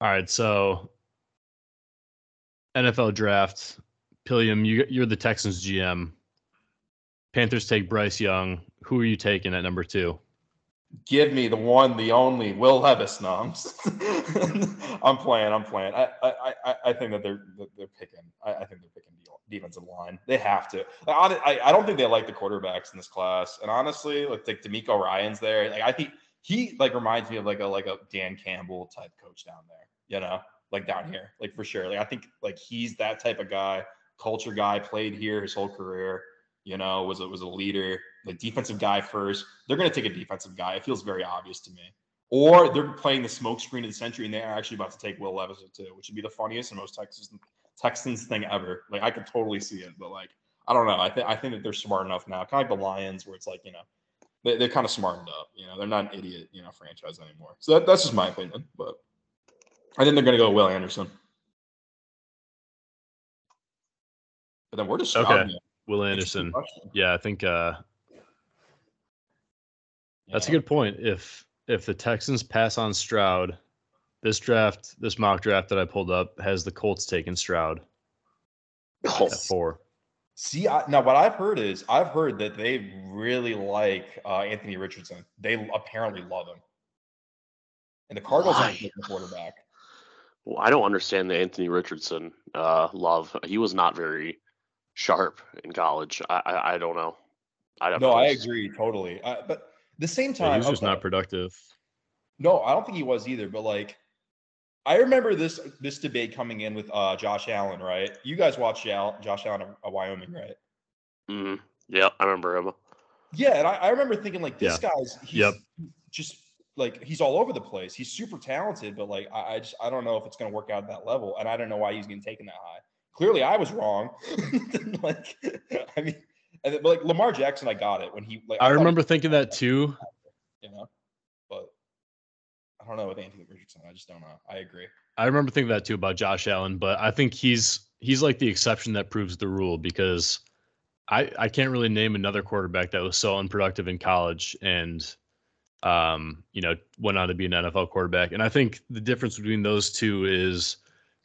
All right, so NFL draft. Pilliam, you, you're the Texans GM. Panthers take Bryce Young. Who are you taking at number two? Give me the one, the only Will Levis. No, I'm, playing. I'm playing. I, I, I, I think that they're they're picking. I, I think they're picking the defensive line. They have to. I, I don't think they like the quarterbacks in this class. And honestly, like, like DeMeco Ryans there. Like I think he like reminds me of like a like a Dan Campbell type coach down there. You know, like down mm-hmm. here, like for sure. Like I think like he's that type of guy, culture guy. Played here his whole career. You know, was a was a leader, like defensive guy first. They're gonna take a defensive guy. It feels very obvious to me. Or they're playing the smokescreen of the century, and they're actually about to take Will Levis too, which would be the funniest and most Texas Texans thing ever. Like I could totally see it, but like I don't know. I think I think that they're smart enough now, kind of like the Lions, where it's like you know they, they're kind of smartened up. You know, they're not an idiot, you know, franchise anymore. So that, that's just my opinion. But I think they're going to go Will Anderson. But then we're just okay. Will Anderson. Yeah, I think uh, that's yeah. a good point. If if the Texans pass on Stroud, this draft, this mock draft that I pulled up has the Colts taking Stroud oh. at four. See, I, now what I've heard is I've heard that they really like uh, Anthony Richardson. They apparently love him, and the Cardinals aren't the quarterback. Well, I don't understand the Anthony Richardson uh, love. He was not very sharp in college. I I, I don't know. I no, I agree totally. Uh, but the same time, yeah, he's just okay. not productive. No, I don't think he was either. But like, I remember this this debate coming in with uh, Josh Allen, right? You guys watched Josh Allen of Wyoming, right? Mm-hmm. Yeah, I remember him. Yeah, and I, I remember thinking like this yeah. guy's he's yep. just like he's all over the place. He's super talented, but like I, I just I don't know if it's gonna work out at that level, and I don't know why he's getting taken that high. Clearly, I was wrong. like, I mean, and, but like Lamar Jackson, I got it when he like. I, I remember thinking that too. You know, I don't know with Anthony Richardson. I just don't know. I agree. I remember thinking that too about Josh Allen, but I think he's he's like the exception that proves the rule because I I can't really name another quarterback that was so unproductive in college and um you know went on to be an NFL quarterback. And I think the difference between those two is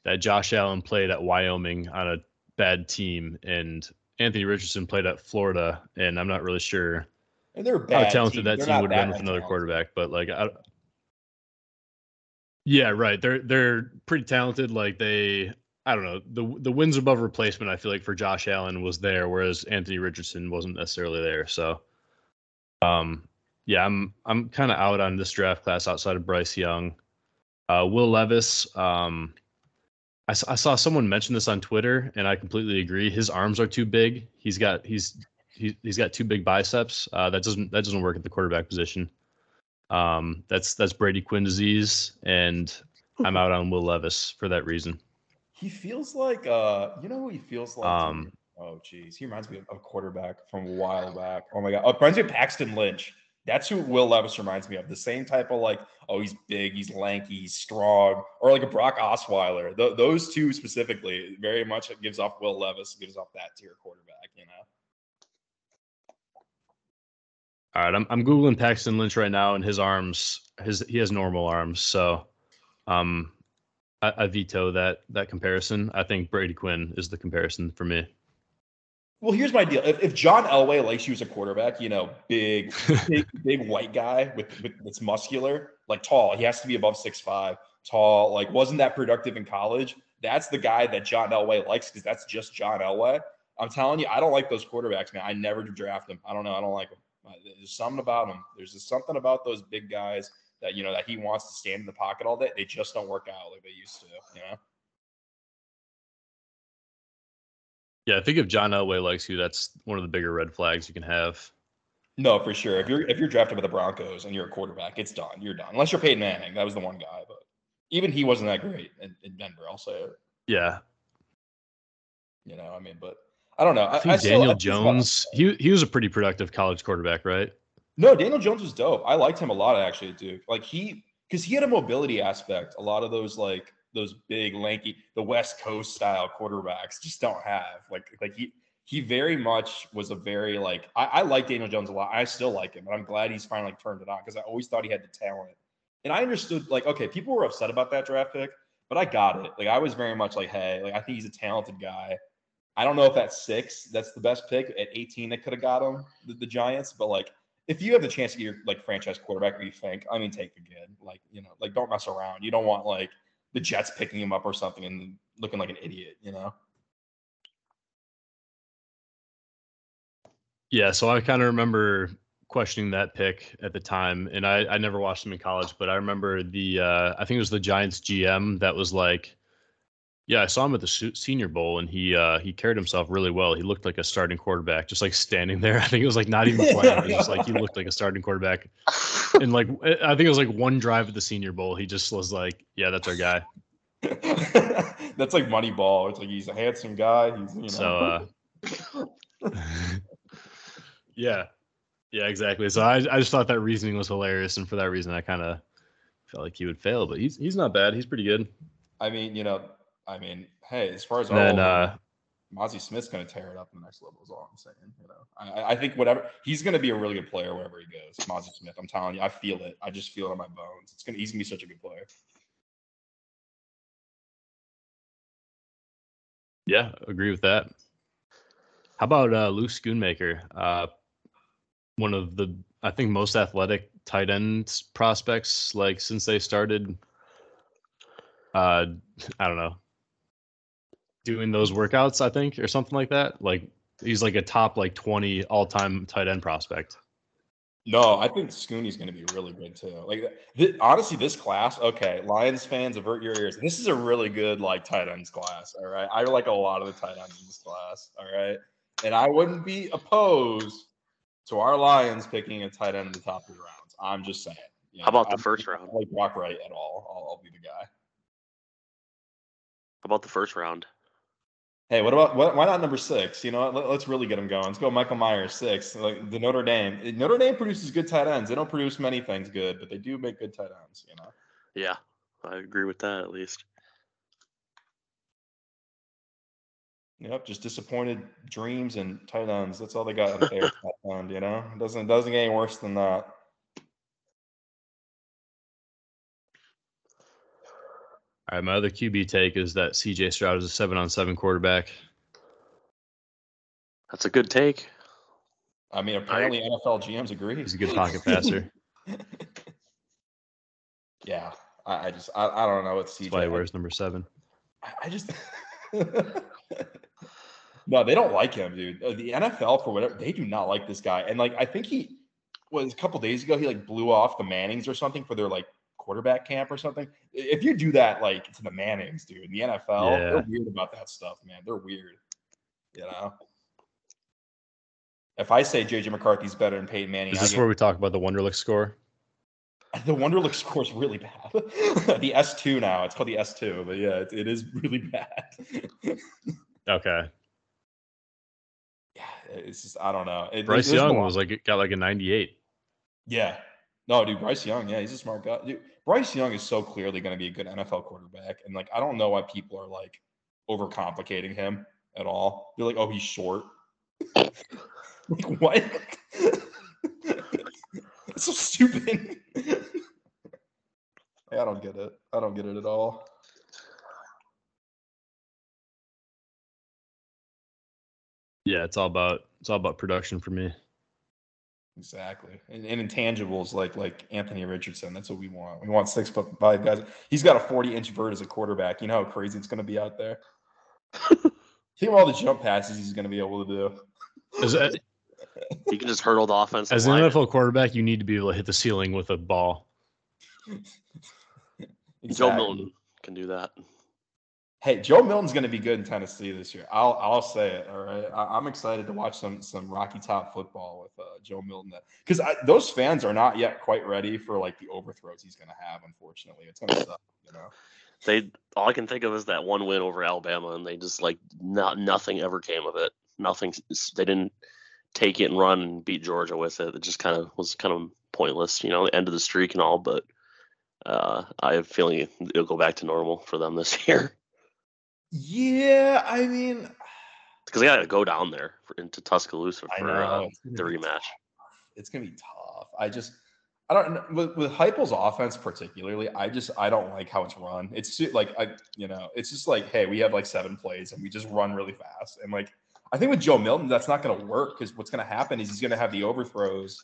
that Josh Allen played at Wyoming on a bad team and Anthony Richardson played at Florida and I'm not really sure and they're how talented team. that they're team would have been with another talented. quarterback. But like I, yeah, right. They're they're pretty talented. Like they, I don't know, the the wins above replacement. I feel like for Josh Allen was there, whereas Anthony Richardson wasn't necessarily there. So, um, yeah, I'm I'm kind of out on this draft class outside of Bryce Young, uh, Will Levis. Um, I, I saw someone mention this on Twitter, and I completely agree. His arms are too big. He's got he's he, he's got two big biceps. Uh, that doesn't that doesn't work at the quarterback position. Um, that's that's Brady Quinn disease, and I'm out on Will Levis for that reason. He feels like uh, you know who he feels like. Um, oh geez, he reminds me of a quarterback from a while back. Oh my god, oh, reminds me of Paxton Lynch. That's who Will Levis reminds me of. The same type of like, oh, he's big, he's lanky, he's strong, or like a Brock Osweiler. Th- those two specifically, very much gives off Will Levis, gives off that tier quarterback. You know. All right, I'm I'm googling Paxton Lynch right now, and his arms, his he has normal arms, so um, I, I veto that that comparison. I think Brady Quinn is the comparison for me. Well, here's my deal. If, if John Elway likes you as a quarterback, you know, big, big, big white guy with, with that's muscular, like tall, he has to be above six five, tall, like wasn't that productive in college. That's the guy that John Elway likes because that's just John Elway. I'm telling you, I don't like those quarterbacks, man. I never draft them. I don't know. I don't like them. Uh, there's something about him. There's just something about those big guys that you know that he wants to stand in the pocket all day. They just don't work out like they used to. You know. Yeah, I think if John Elway likes you, that's one of the bigger red flags you can have. No, for sure. If you're if you're drafted by the Broncos and you're a quarterback, it's done. You're done. Unless you're Peyton Manning. That was the one guy, but even he wasn't that great in, in Denver. I'll say it. Yeah. You know, I mean, but I don't know. I, think I Daniel still, Jones. He he was a pretty productive college quarterback, right? No, Daniel Jones was dope. I liked him a lot actually at Duke. Like he because he had a mobility aspect. A lot of those like those big lanky the West Coast style quarterbacks just don't have. Like like he he very much was a very like I, I like Daniel Jones a lot. I still like him, and I'm glad he's finally turned it on because I always thought he had the talent. And I understood like okay, people were upset about that draft pick but I got it. Like I was very much like, hey, like I think he's a talented guy. I don't know if that's six, that's the best pick. At 18, they could have got him, the, the Giants. But like, if you have the chance to get your like franchise quarterback, or you think, I mean, take the kid. Like, you know, like don't mess around. You don't want like the Jets picking him up or something and looking like an idiot, you know? Yeah, so I kind of remember questioning that pick at the time, and I, I never watched him in college, but I remember the uh, I think it was the Giants GM that was like, yeah, I saw him at the Senior Bowl, and he uh, he carried himself really well. He looked like a starting quarterback, just like standing there. I think it was like not even playing; it was just like he looked like a starting quarterback. And like I think it was like one drive at the Senior Bowl, he just was like, yeah, that's our guy. that's like Moneyball. It's like he's a handsome guy. He's you know. So. Uh, Yeah, yeah, exactly. So I, I just thought that reasoning was hilarious, and for that reason, I kind of felt like he would fail. But he's he's not bad. He's pretty good. I mean, you know, I mean, hey, as far as then, uh, Mazi Smith's going to tear it up in the next level. Is all I'm saying. You know, I, I think whatever he's going to be a really good player wherever he goes. Mazi Smith, I'm telling you, I feel it. I just feel it in my bones. It's gonna he's gonna be such a good player. Yeah, agree with that. How about uh, Luke Schoonmaker? Uh, one of the I think most athletic tight end prospects like since they started uh I don't know doing those workouts I think or something like that like he's like a top like 20 all-time tight end prospect no, I think Scooney's going to be really good too. Like, th- honestly, this class, okay, Lions fans, avert your ears. This is a really good like tight ends class. All right, I like a lot of the tight ends in this class. All right, and I wouldn't be opposed to our Lions picking a tight end in the top three rounds. I'm just saying. You know, How about the I'm, first round? like Brock Wright at all. I'll, I'll, be the guy. How about the first round? Hey, what about what, why not number six? You know, let, us really get him going. Let's go, Michael Myers six. Like the Notre Dame. Notre Dame produces good tight ends. They don't produce many things good, but they do make good tight ends. You know. Yeah, I agree with that at least. Yep, just disappointed dreams and tight ends. That's all they got up there. Tight end, you know, it doesn't doesn't get any worse than that. All right, my other QB take is that CJ Stroud is a seven on seven quarterback. That's a good take. I mean, apparently I, NFL GMs agree. He's a good pocket passer. yeah, I, I, just I, I don't know what CJ. That's why he wears number seven. I, I just no, they don't like him, dude. Uh, the NFL for whatever they do not like this guy. And like I think he was a couple days ago, he like blew off the Mannings or something for their like quarterback camp or something. If you do that like to the Mannings, dude, in the NFL, yeah. they're weird about that stuff, man. They're weird. You know. If I say JJ McCarthy's better than Peyton Manning, is this where we talk about the Wonderlic score? The Wonderlic score is really bad. the S2 now, it's called the S2, but yeah, it, it is really bad. okay Yeah, it's just I don't know. It, Bryce Young was like got like a 98. Yeah. No, dude, Bryce Young, yeah, he's a smart guy. Dude, Bryce Young is so clearly going to be a good NFL quarterback, and like I don't know why people are like overcomplicating him at all. They're like, oh, he's short. like what? That's so stupid. I don't get it. I don't get it at all. Yeah, it's all about it's all about production for me. Exactly, and, and, intangibles like like Anthony Richardson. That's what we want. We want six foot five guys. He's got a forty inch vert as a quarterback. You know how crazy it's going to be out there. Think of all the jump passes he's going to be able to do. Is that, he can just hurdle the offense. As an NFL quarterback, you need to be able to hit the ceiling with a ball. Exactly. Joe Milton can do that. Hey, Joe Milton's going to be good in Tennessee this year. I'll I'll say it. All right, I, am excited to watch some some Rocky Top football with uh, Joe Milton because those fans are not yet quite ready for like the overthrows he's going to have. Unfortunately, it's going to suck. You know, they all I can think of is that one win over Alabama, and they just like not nothing ever came of it. Nothing. They didn't take it and run and beat Georgia with it. It just kind of was kind of pointless. You know, end of the streak and all, but. Uh, I have a feeling it'll go back to normal for them this year. Yeah, I mean, because they got to go down there for, into Tuscaloosa for uh, the rematch. It's gonna be tough. I just, I don't with, with Heupel's offense particularly. I just I don't like how it's run. It's like I you know it's just like hey we have like seven plays and we just run really fast and like I think with Joe Milton that's not to work because what's to happen is he's to have the overthrows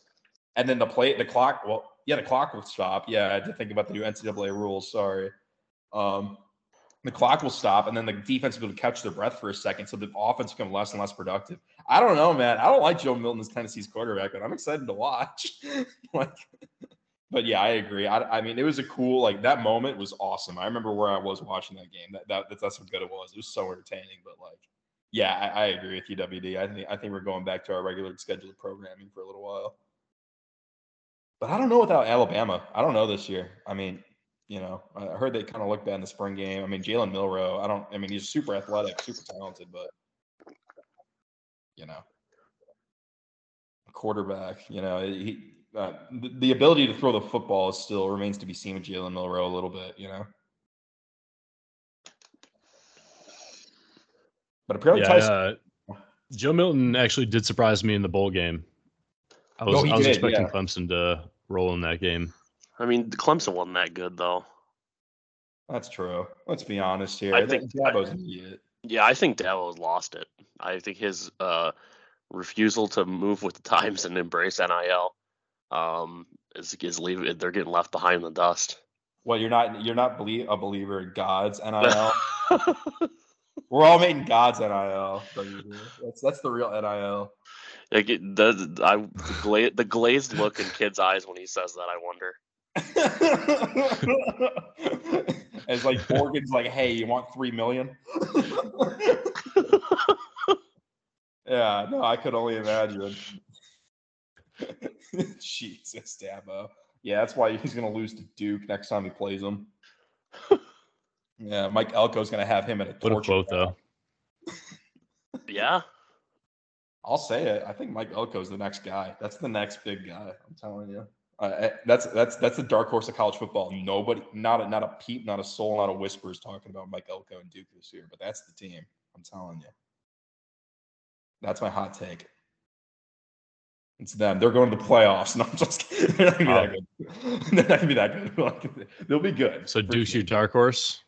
and then the play the clock well yeah the clock will stop yeah I had to think about the new NCAA rules sorry um the clock will stop and then the defense will be able to catch their breath for a second so the offense become less and less productive. I don't know man I don't like Joe Milton as Tennessee's quarterback but I'm excited to watch like but yeah, I agree. I, I, mean, it was a cool like that moment was awesome. I remember where I was watching that game. That, that that's how good it was. It was so entertaining. But like, yeah, I, I agree with you, WD. I think I think we're going back to our regular scheduled programming for a little while. But I don't know without Alabama. I don't know this year. I mean, you know, I heard they kind of looked bad in the spring game. I mean, Jalen Milrow, I don't. I mean, he's super athletic, super talented, but you know, quarterback. You know, he uh, the, the, ability to throw the football still remains to be seen with Jalen Milrow a little bit, you know. But apparently, yeah, Tyson- uh, Joe Milton actually did surprise me in the bowl game. I was, I was did, expecting yeah. Clemson to roll in that game. I mean, Clemson wasn't that good though. That's true. Let's be honest here. I think Dabo's an idiot. Yeah, I think Dabo's lost it. I think his uh, refusal to move with the times and embrace NIL um, is is leaving. They're getting left behind in the dust. Well, you're not you're not a believer in God's NIL. We're all made in God's NIL. That's that's the real NIL. Like it does. I the, gla- the glazed look in kid's eyes when he says that. I wonder. it's like Morgan's like, "Hey, you want three million? yeah, no, I could only imagine. Jesus, Dabo. Yeah, that's why he's going to lose to Duke next time he plays them. yeah, Mike Elko's going to have him at a torture. What though? yeah. I'll say it. I think Mike Elko's the next guy. That's the next big guy. I'm telling you. Uh, that's that's that's the dark horse of college football. Nobody, not a, not a peep, not a soul, not a whisper is talking about Mike Elko and Duke this year. But that's the team. I'm telling you. That's my hot take. It's them. They're going to the playoffs. No, I'm just kidding. They're not gonna be that good. They're not gonna be that good. They'll be good. So Duke's sure. your dark horse.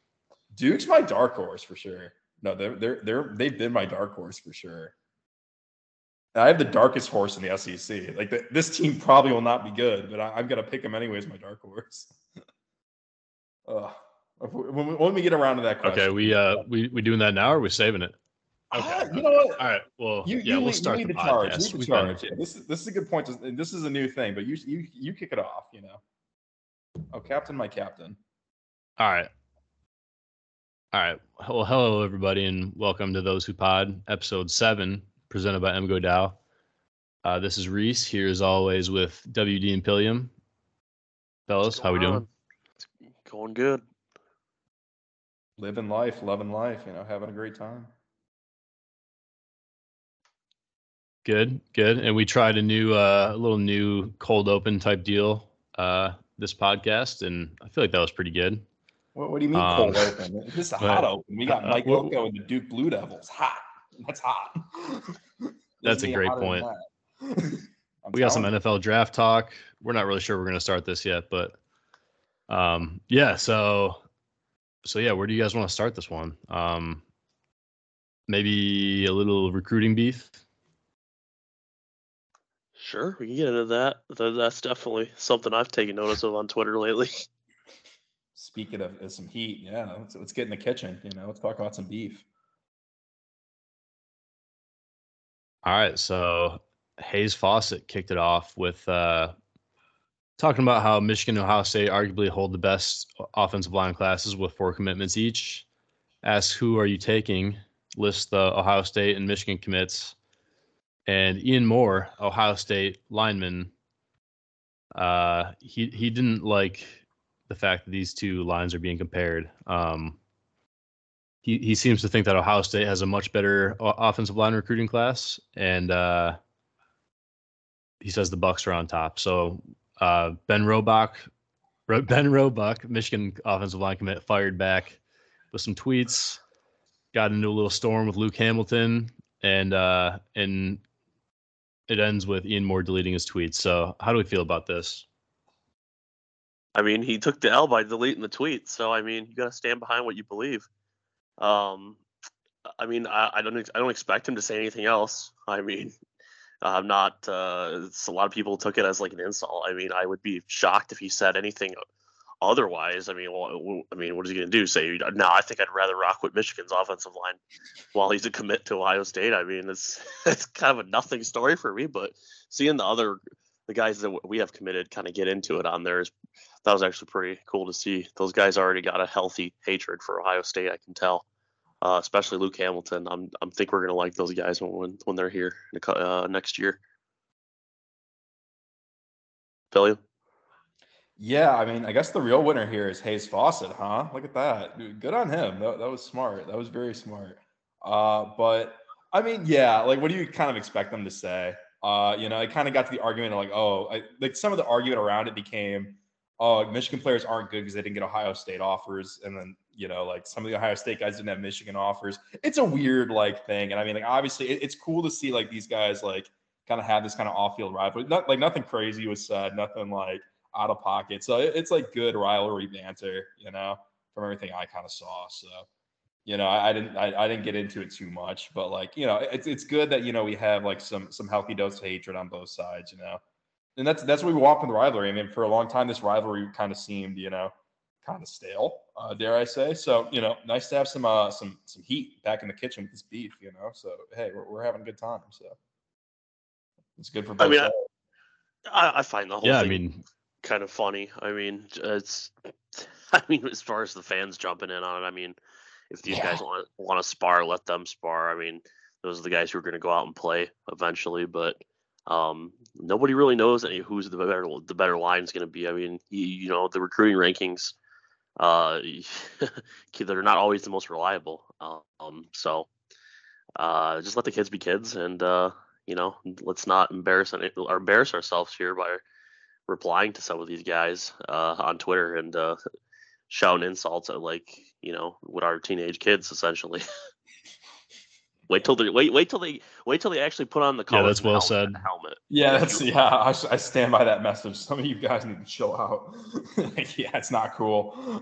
Duke's my dark horse for sure. No, they're they're they're they've been my dark horse for sure. I have the darkest horse in the SEC. Like the, this team probably will not be good, but I, am gonna pick them anyways. My dark horse. uh, when, we, when we get around to that question. Okay, we uh we we doing that now, or are we saving it? Okay. Ah, you know what? All right. Well, you, yeah, you we'll lead, start the, the charge. Lead the charge. Yeah, this is this is a good point. This is a new thing, but you you you kick it off. You know. Oh, captain, my captain. All right. All right. Well, hello everybody, and welcome to those who pod, episode seven, presented by MGO Dow. Uh, this is Reese here as always with WD and Pillium. Fellas, how we doing? It's going good. Living life, loving life. You know, having a great time. Good, good. And we tried a new, uh, a little new cold open type deal uh, this podcast, and I feel like that was pretty good. What, what do you mean um, cold open? This is a hot open. We got uh, Mike uh, Elko and the Duke Blue Devils. Hot. That's hot. That's a great point. we got some you. NFL draft talk. We're not really sure we're going to start this yet, but um, yeah. So, so yeah, where do you guys want to start this one? Um, maybe a little recruiting beef. Sure, we can get into that. That's definitely something I've taken notice of on Twitter lately. Speaking of, of some heat, yeah, let's, let's get in the kitchen. You know, let's talk about some beef. All right, so Hayes Fawcett kicked it off with uh, talking about how Michigan and Ohio State arguably hold the best offensive line classes with four commitments each. Asks who are you taking? List the Ohio State and Michigan commits and Ian Moore, Ohio State lineman, uh, he he didn't like the fact that these two lines are being compared. Um, he he seems to think that Ohio State has a much better offensive line recruiting class, and uh, he says the Bucks are on top. So uh, Ben Roebuck, Ben Roebuck, Michigan offensive line commit, fired back with some tweets. Got into a little storm with Luke Hamilton, and uh, and it ends with Ian Moore deleting his tweets. So how do we feel about this? I mean, he took the L by deleting the tweet. So I mean, you got to stand behind what you believe. Um, I mean, I, I don't I don't expect him to say anything else. I mean, I'm not. Uh, a lot of people took it as like an insult. I mean, I would be shocked if he said anything otherwise. I mean, well, I mean, what is he going to do? Say, no, I think I'd rather rock with Michigan's offensive line while he's a commit to Ohio State. I mean, it's it's kind of a nothing story for me. But seeing the other the guys that we have committed kind of get into it on there is that was actually pretty cool to see. Those guys already got a healthy hatred for Ohio State. I can tell. Uh, especially Luke Hamilton. I'm I'm think we're gonna like those guys when when they're here uh, next year. Billy. Yeah, I mean, I guess the real winner here is Hayes Fawcett, huh? Look at that. Good on him. That, that was smart. That was very smart. Uh, but I mean, yeah, like what do you kind of expect them to say? Uh, you know, I kind of got to the argument of like, oh, I, like some of the argument around it became, oh, Michigan players aren't good because they didn't get Ohio State offers, and then you know, like some of the Ohio State guys didn't have Michigan offers. It's a weird like thing, and I mean, like obviously, it, it's cool to see like these guys like kind of have this kind of off-field rivalry. Not like nothing crazy was said, nothing like out of pocket. So it, it's like good rivalry banter, you know, from everything I kind of saw. So, you know, I, I didn't I, I, didn't get into it too much, but like, you know, it's it's good that, you know, we have like some some healthy dose of hatred on both sides, you know. And that's that's what we want from the rivalry. I mean, for a long time this rivalry kind of seemed, you know, kind of stale, uh, dare I say. So, you know, nice to have some uh some some heat back in the kitchen with this beef, you know. So hey, we're, we're having a good time. So it's good for both I mean, I, I, find the whole yeah, thing I mean kind of funny. I mean, it's. I mean, as far as the fans jumping in on it, I mean, if these yeah. guys want want to spar, let them spar. I mean, those are the guys who are going to go out and play eventually. But um, nobody really knows any who's the better the better line is going to be. I mean, you, you, know, the recruiting rankings, uh, they're not always the most reliable. Um, so uh, just let the kids be kids, and uh, you know, let's not embarrass or embarrass ourselves here by replying to some of these guys uh, on Twitter and uh, shouting insults at like you know what our teenage kids essentially. wait till they wait wait till they wait till they actually put on the yeah that's well said helmet. Yeah, that's yeah. I, I, stand by that message. Some of you guys need to chill out. yeah, it's not cool.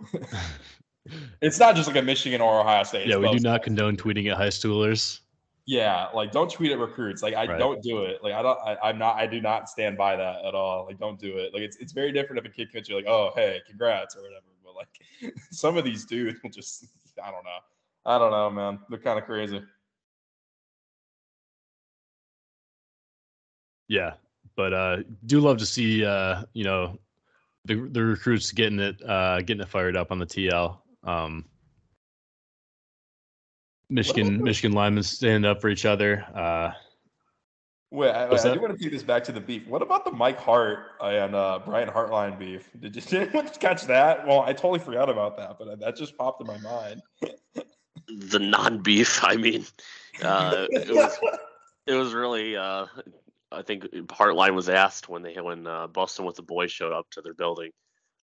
it's not just like a Michigan or Ohio State. Yeah, we do not condone tweeting at high schoolers. Yeah, like don't tweet at recruits. Like I right. don't do it. Like I don't. I, am not. I do not stand by that at all. Like don't do it. Like it's it's very different if a kid comes you like, oh hey, congrats or whatever. But like some of these dudes will just. I don't know. I don't know, man. They're kind of crazy. Yeah, but uh, do love to see uh, you know the the recruits getting it uh, getting it fired up on the TL. Um, Michigan Michigan linemen stand up for each other. Uh, Wait, I, I do want to take this back to the beef. What about the Mike Hart and uh, Brian Hartline beef? Did, you, did anyone catch that? Well, I totally forgot about that, but that just popped in my mind. the non-beef. I mean, uh, it was it was really. Uh, I think Hartline was asked when they when uh, Boston with the boys showed up to their building,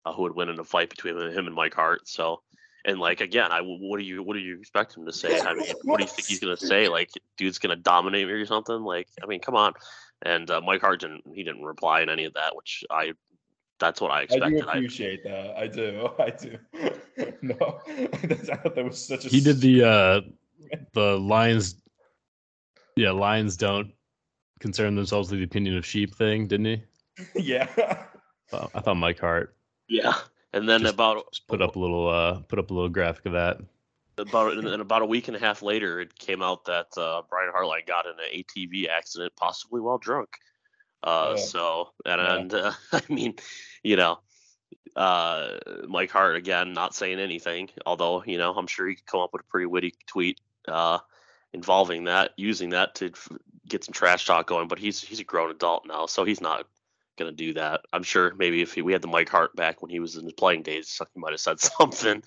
uh, who would win in a fight between him and Mike Hart. So and like again, I what do you what do you expect him to say? I mean, what do you think he's gonna say? Like, dude's gonna dominate me or something? Like, I mean, come on. And uh, Mike Hart didn't he didn't reply in any of that, which I that's what I expected. I do appreciate I, that. I do. I do. no, that was such a. He did the uh the lions. Yeah, lions don't concern themselves with the opinion of sheep thing, didn't he? yeah. I thought Mike Hart. Yeah. And then just, about just put up a little uh put up a little graphic of that. About and about a week and a half later, it came out that uh, Brian Hartline got in an ATV accident, possibly while drunk. Uh, yeah. So and, yeah. and uh, I mean, you know, uh, Mike Hart again not saying anything, although you know I'm sure he could come up with a pretty witty tweet uh, involving that, using that to f- get some trash talk going. But he's he's a grown adult now, so he's not going to do that. I'm sure maybe if he, we had the Mike Hart back when he was in his playing days, he might have said something.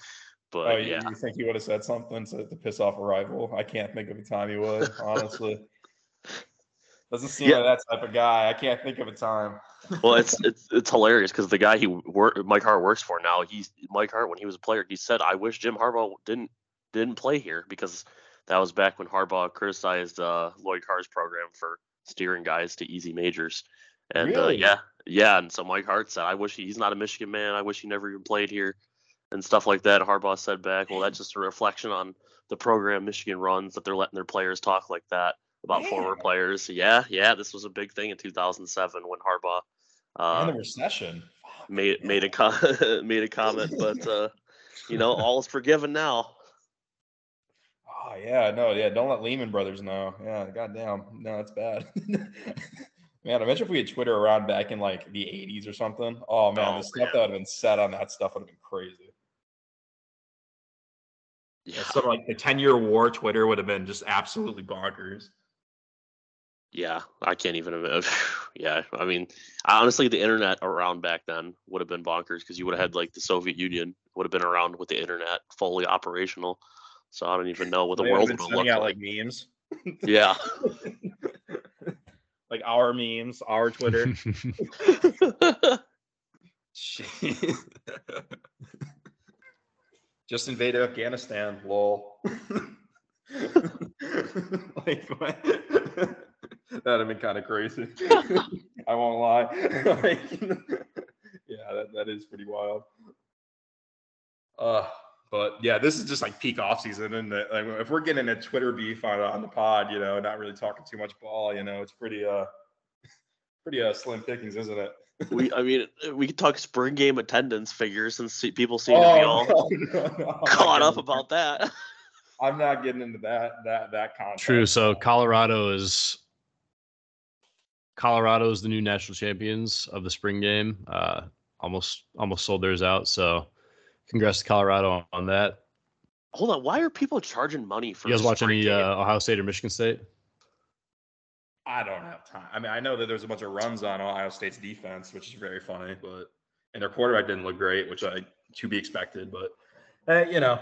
But oh, yeah, you think he would have said something to, to piss off a rival? I can't think of a time he would, honestly. Doesn't seem yeah. like that type of guy. I can't think of a time. well, it's it's it's hilarious because the guy he work Mike Hart works for now. He's Mike Hart when he was a player. He said, "I wish Jim Harbaugh didn't didn't play here because that was back when Harbaugh criticized uh, Lloyd Carr's program for steering guys to easy majors." And uh, yeah, yeah. And so Mike Hart said, "I wish he, he's not a Michigan man. I wish he never even played here." And stuff like that. Harbaugh said back, "Well, that's just a reflection on the program Michigan runs that they're letting their players talk like that about former players." Yeah, yeah. This was a big thing in 2007 when Harbaugh and uh, the recession. Made made a com- made a comment, but uh, you know, all is forgiven now. Oh yeah, no, yeah. Don't let Lehman Brothers know. Yeah, goddamn, no, that's bad. man, imagine if we had Twitter around back in like the '80s or something. Oh man, Oh, the stuff man. that would have been said on that stuff would have been crazy. Yeah, Some like the 10 year war Twitter would have been just absolutely bonkers. yeah. I can't even imagine. yeah, I mean, honestly, the internet around back then would have been bonkers because you would have had like the Soviet Union would have been around with the internet fully operational. So I don't even know what the They world would been have sending looked out like. like memes. Yeah. like our memes, our Twitter. Just invaded Afghanistan, lol. like what? That'd have been kind of crazy. I won't lie. Like, yeah, that, that is pretty wild. Uh, but yeah, this is just like peak off season, and like, if we're getting a Twitter beef on on the pod, you know, not really talking too much ball, you know, it's pretty uh, pretty uh slim pickings, isn't it? we, I mean, we could talk spring game attendance figures since se- people seem to be all Oh, no, no, no, caught up getting- about that. I'm not getting into that that that concept. True. So Colorado is Colorado is the new national champions of the spring game. Uh, almost almost sold theirs out. So congrats to Colorado on that. Hold on, why are people charging money for? You guys the watch any uh, Ohio State or Michigan State? I don't have time. I mean, I know that there's a bunch of runs on Ohio State's defense, which is very funny, but and their quarterback didn't look great, which I to be expected. But eh, you know,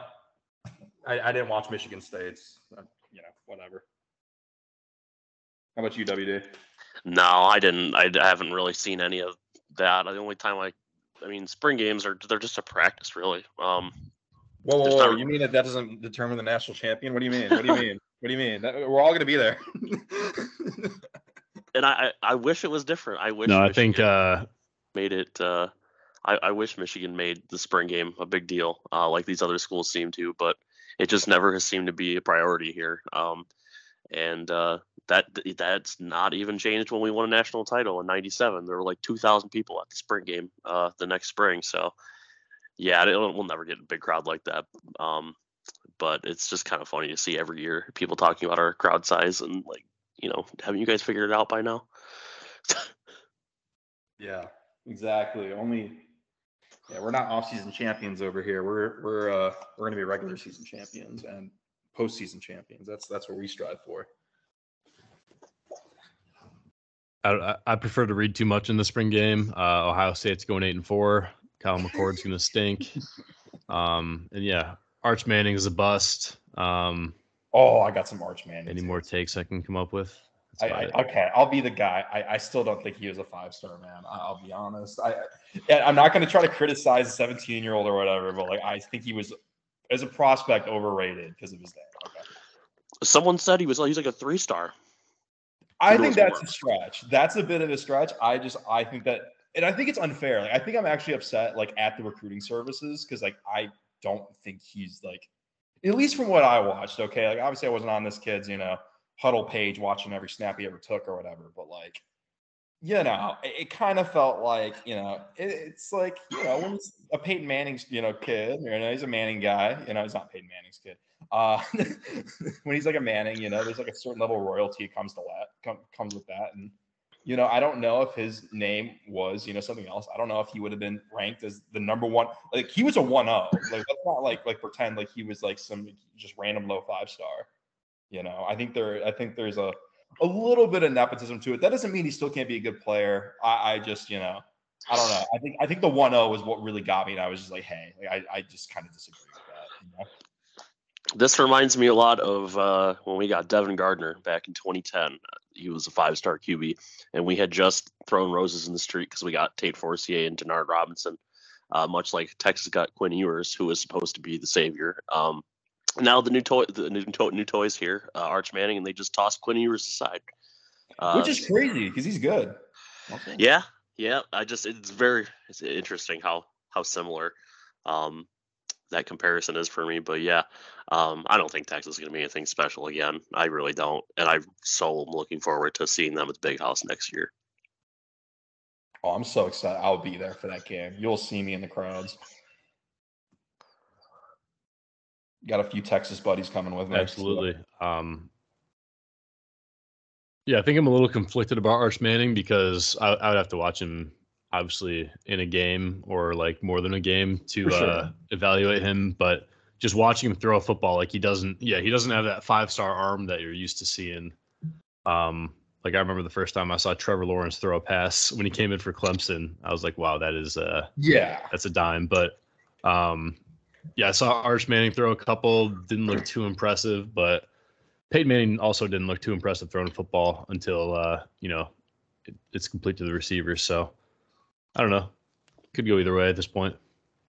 I, I didn't watch Michigan State's. uh, You know, whatever. How about you, WD? No, I didn't. I, I haven't really seen any of that. The only time I, I mean, spring games are they're just a practice, really. Um, Whoa, whoa, whoa! not- You mean that that doesn't determine the national champion? What do you mean? What do you mean? What do you mean? That- we're all going to be there. and I, I, I wish it was different. I wish. No, I think uh, made it. Uh, I, I wish Michigan made the spring game a big deal, uh, like these other schools seem to, but it just never has seemed to be a priority here. Um, and uh, that that's not even changed when we won a national title in '97. There were like 2,000 people at the spring game uh, the next spring. So, yeah, we'll never get a big crowd like that. Um, but it's just kind of funny to see every year people talking about our crowd size and like, you know, haven't you guys figured it out by now? Yeah, exactly. Only yeah, we're not off-season champions over here. We're we're uh we're gonna be regular season champions and postseason champions. That's that's what we strive for. I, I- prefer to read too much in the spring game. Uh, Ohio State's going eight and four. Kyle McCord's going to stink. Um, and yeah, Arch Manning is a bust. Um, Oh, I got some Arch Manning. any more takes I can come up with? I, I, okay, I'll be the guy. I, I still don't think he was a five star man. I, I'll be honest. I, I I'm not going to try to criticize a 17 year old or whatever, but like I think he was as a prospect overrated because of his name. Okay. Someone said he was he's like a three star. I think that's a stretch. That's a bit of a stretch. I just I think that and I think it's unfair. Like I think I'm actually upset like at the recruiting services because like I don't think he's like at least from what I watched, okay. Like obviously I wasn't on this kid's, you know, huddle page watching every snap he ever took or whatever, but like you know, it, it kind of felt like, you know, it, it's like, you know, when he's a Peyton Manning's, you know, kid, you know, he's a Manning guy, you know, he's not Peyton Manning's kid. Uh, when he's like a Manning, you know, there's like a certain level of royalty comes to that, com- comes with that. And, you know, I don't know if his name was, you know, something else. I don't know if he would have been ranked as the number one. Like he was a 1 0. Like, let's not like, like pretend like he was like some just random low five star. You know, I think there, I think there's a, a little bit of nepotism to it. That doesn't mean he still can't be a good player. I, I just, you know, I don't know. I think I think the 1-0 is what really got me. And I was just like, hey, like, I, I just kind of disagree with that. You know? This reminds me a lot of uh, when we got Devin Gardner back in 2010. He was a five star QB, and we had just thrown roses in the street because we got Tate Forcier and Denard Robinson, uh, much like Texas got Quinn Ewers, who was supposed to be the savior. Um, now the new toy, the new, to- new toys here, uh, Arch Manning, and they just tossed Quinn Ewers aside. Uh, Which is crazy because he's good. Okay. Yeah, yeah. I just it's very it's interesting how how similar um, that comparison is for me. But yeah, um, I don't think Texas is going to be anything special again. I really don't, and I'm so looking forward to seeing them at the Big House next year. Oh, I'm so excited. I'll be there for that game. You'll see me in the crowds. Got a few Texas buddies coming with me. so- Absolutely. Um, yeah, I think I'm a little conflicted about Arch Manning because I, I would have to watch him obviously in a game or like more than a game to sure. uh, evaluate him. But just watching him throw a football, like he doesn't, yeah, he doesn't have that five star arm that you're used to seeing. Um, like I remember the first time I saw Trevor Lawrence throw a pass when he came in for Clemson, I was like, wow, that is uh, Yeah. that's a dime. But um, yeah, I saw Arch Manning throw a couple. Didn't look too impressive, but Peyton Manning also didn't look too impressive throwing football until uh, you know it, it's complete to the receivers. So I don't know. Could go either way at this point.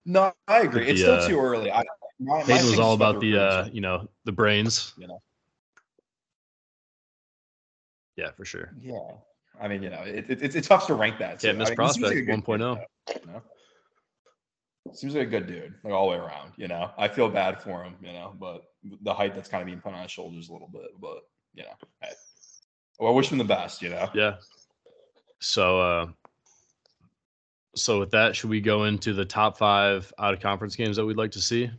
No, I agree. It's still uh, too early. I, my, my Peyton was all about the uh, you know the brains. you know. Yeah, for sure. Yeah. I mean, you know, it, it, it's, it's tough to rank that. Can't miss I mean, like prospect 1.0. kid, You know? Seems like a good dude, like all the way around. You know, I feel bad for him. You know, but the height that's kind of being put on his shoulders a little bit. But you know, hey. well, I wish him the best. You know. Yeah. So uh so with that, should we go into the top five out of conference games that we'd like to see?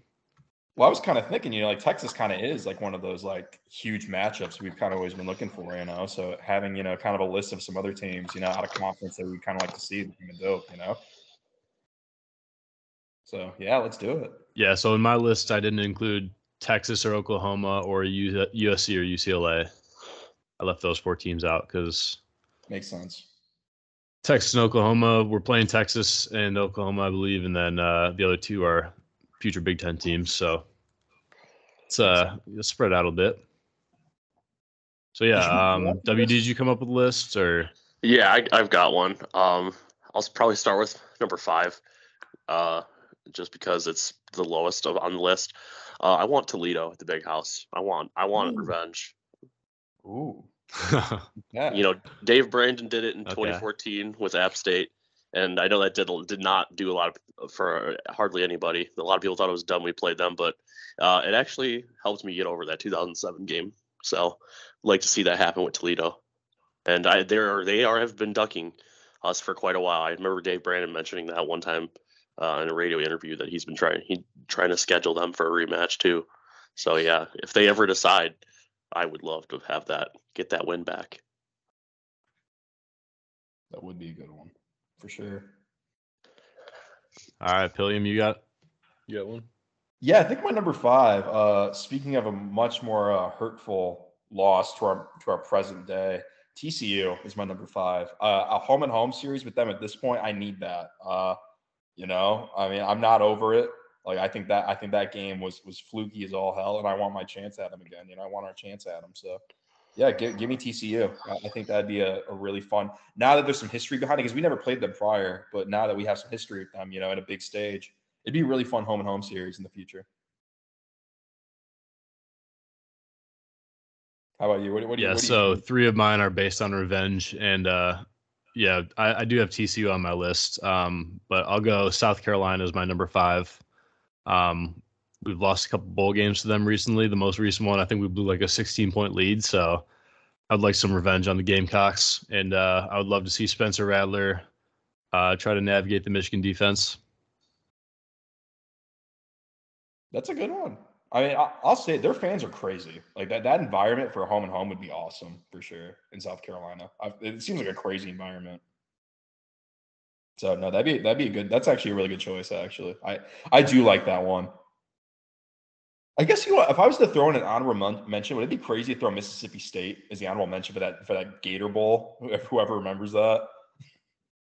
Well, I was kind of thinking, you know, like Texas kind of is like one of those like huge matchups we've kind of always been looking for, you know. So having you know kind of a list of some other teams, you know, out of conference that we kind of like to see, would be dope, you know. So yeah, let's do it. Yeah, so in my list, I didn't include Texas or Oklahoma or U- USC or UCLA. I left those four teams out because Makes sense. Texas and Oklahoma, we're playing Texas and Oklahoma, I believe, and then uh, the other two are future Big Ten teams. So it's uh it's spread out a bit. So yeah, Did you um, come up with W, this? did you come up with lists or? Yeah, I, I've got one. Um, I'll probably start with number five, uh, just because it's the lowest of on the list. Uh, I want Toledo at the Big House. I want I want Ooh. revenge. Ooh. Yeah. You know, Dave Brandon did it in Okay. 2014 with App State, and I know that did did not do a lot of, for hardly anybody. A lot of people thought it was dumb we played them, but uh, it actually helped me get over that 2007 game. So, I'd like to see that happen with Toledo, and I they are they are have been ducking us for quite a while. I remember Dave Brandon mentioning that one time uh, in a radio interview that he's been trying he trying to schedule them for a rematch too. So yeah, if they ever decide, I would love to have that get that win back. that would be a good one for sure. All right, Pilliam, you got you got one? Yeah, I think my number five. Uh, speaking of a much more uh, hurtful loss to our to our present day, TCU is my number five. Uh, a home and home series with them at this point, I need that. Uh, you know, I mean, I'm not over it. Like I think that I think that game was was fluky as all hell, and I want my chance at them again. You know, I want our chance at them. So, yeah, give, give me TCU. I, think that'd be a, a really fun. Now that there's some history behind it, because we never played them prior, but now that we have some history with them, you know, in a big stage, it'd be a really fun home and home series in the future. How about you? What, what do you? yeah, what so you, three of mine are based on revenge, and uh, yeah, I, I do have TCU on my list, um, but I'll go South Carolina as my number five. Um, we've lost a couple bowl games to them recently. The most recent one, I think we blew like a 16 point lead, so I'd like some revenge on the Gamecocks, and uh, I would love to see Spencer Rattler uh, try to navigate the Michigan defense. that's a good one. I mean, I, I'll say their fans are crazy. Like that, that environment for a home and home would be awesome for sure in South Carolina. I, it seems like a crazy environment. So no, that'd be that'd be a good. That's actually a really good choice. Actually, I I do like that one. I guess you know if I was to throw in an honorable mention, would it be crazy to throw Mississippi State as the honorable mention for that for that Gator Bowl? If whoever remembers that,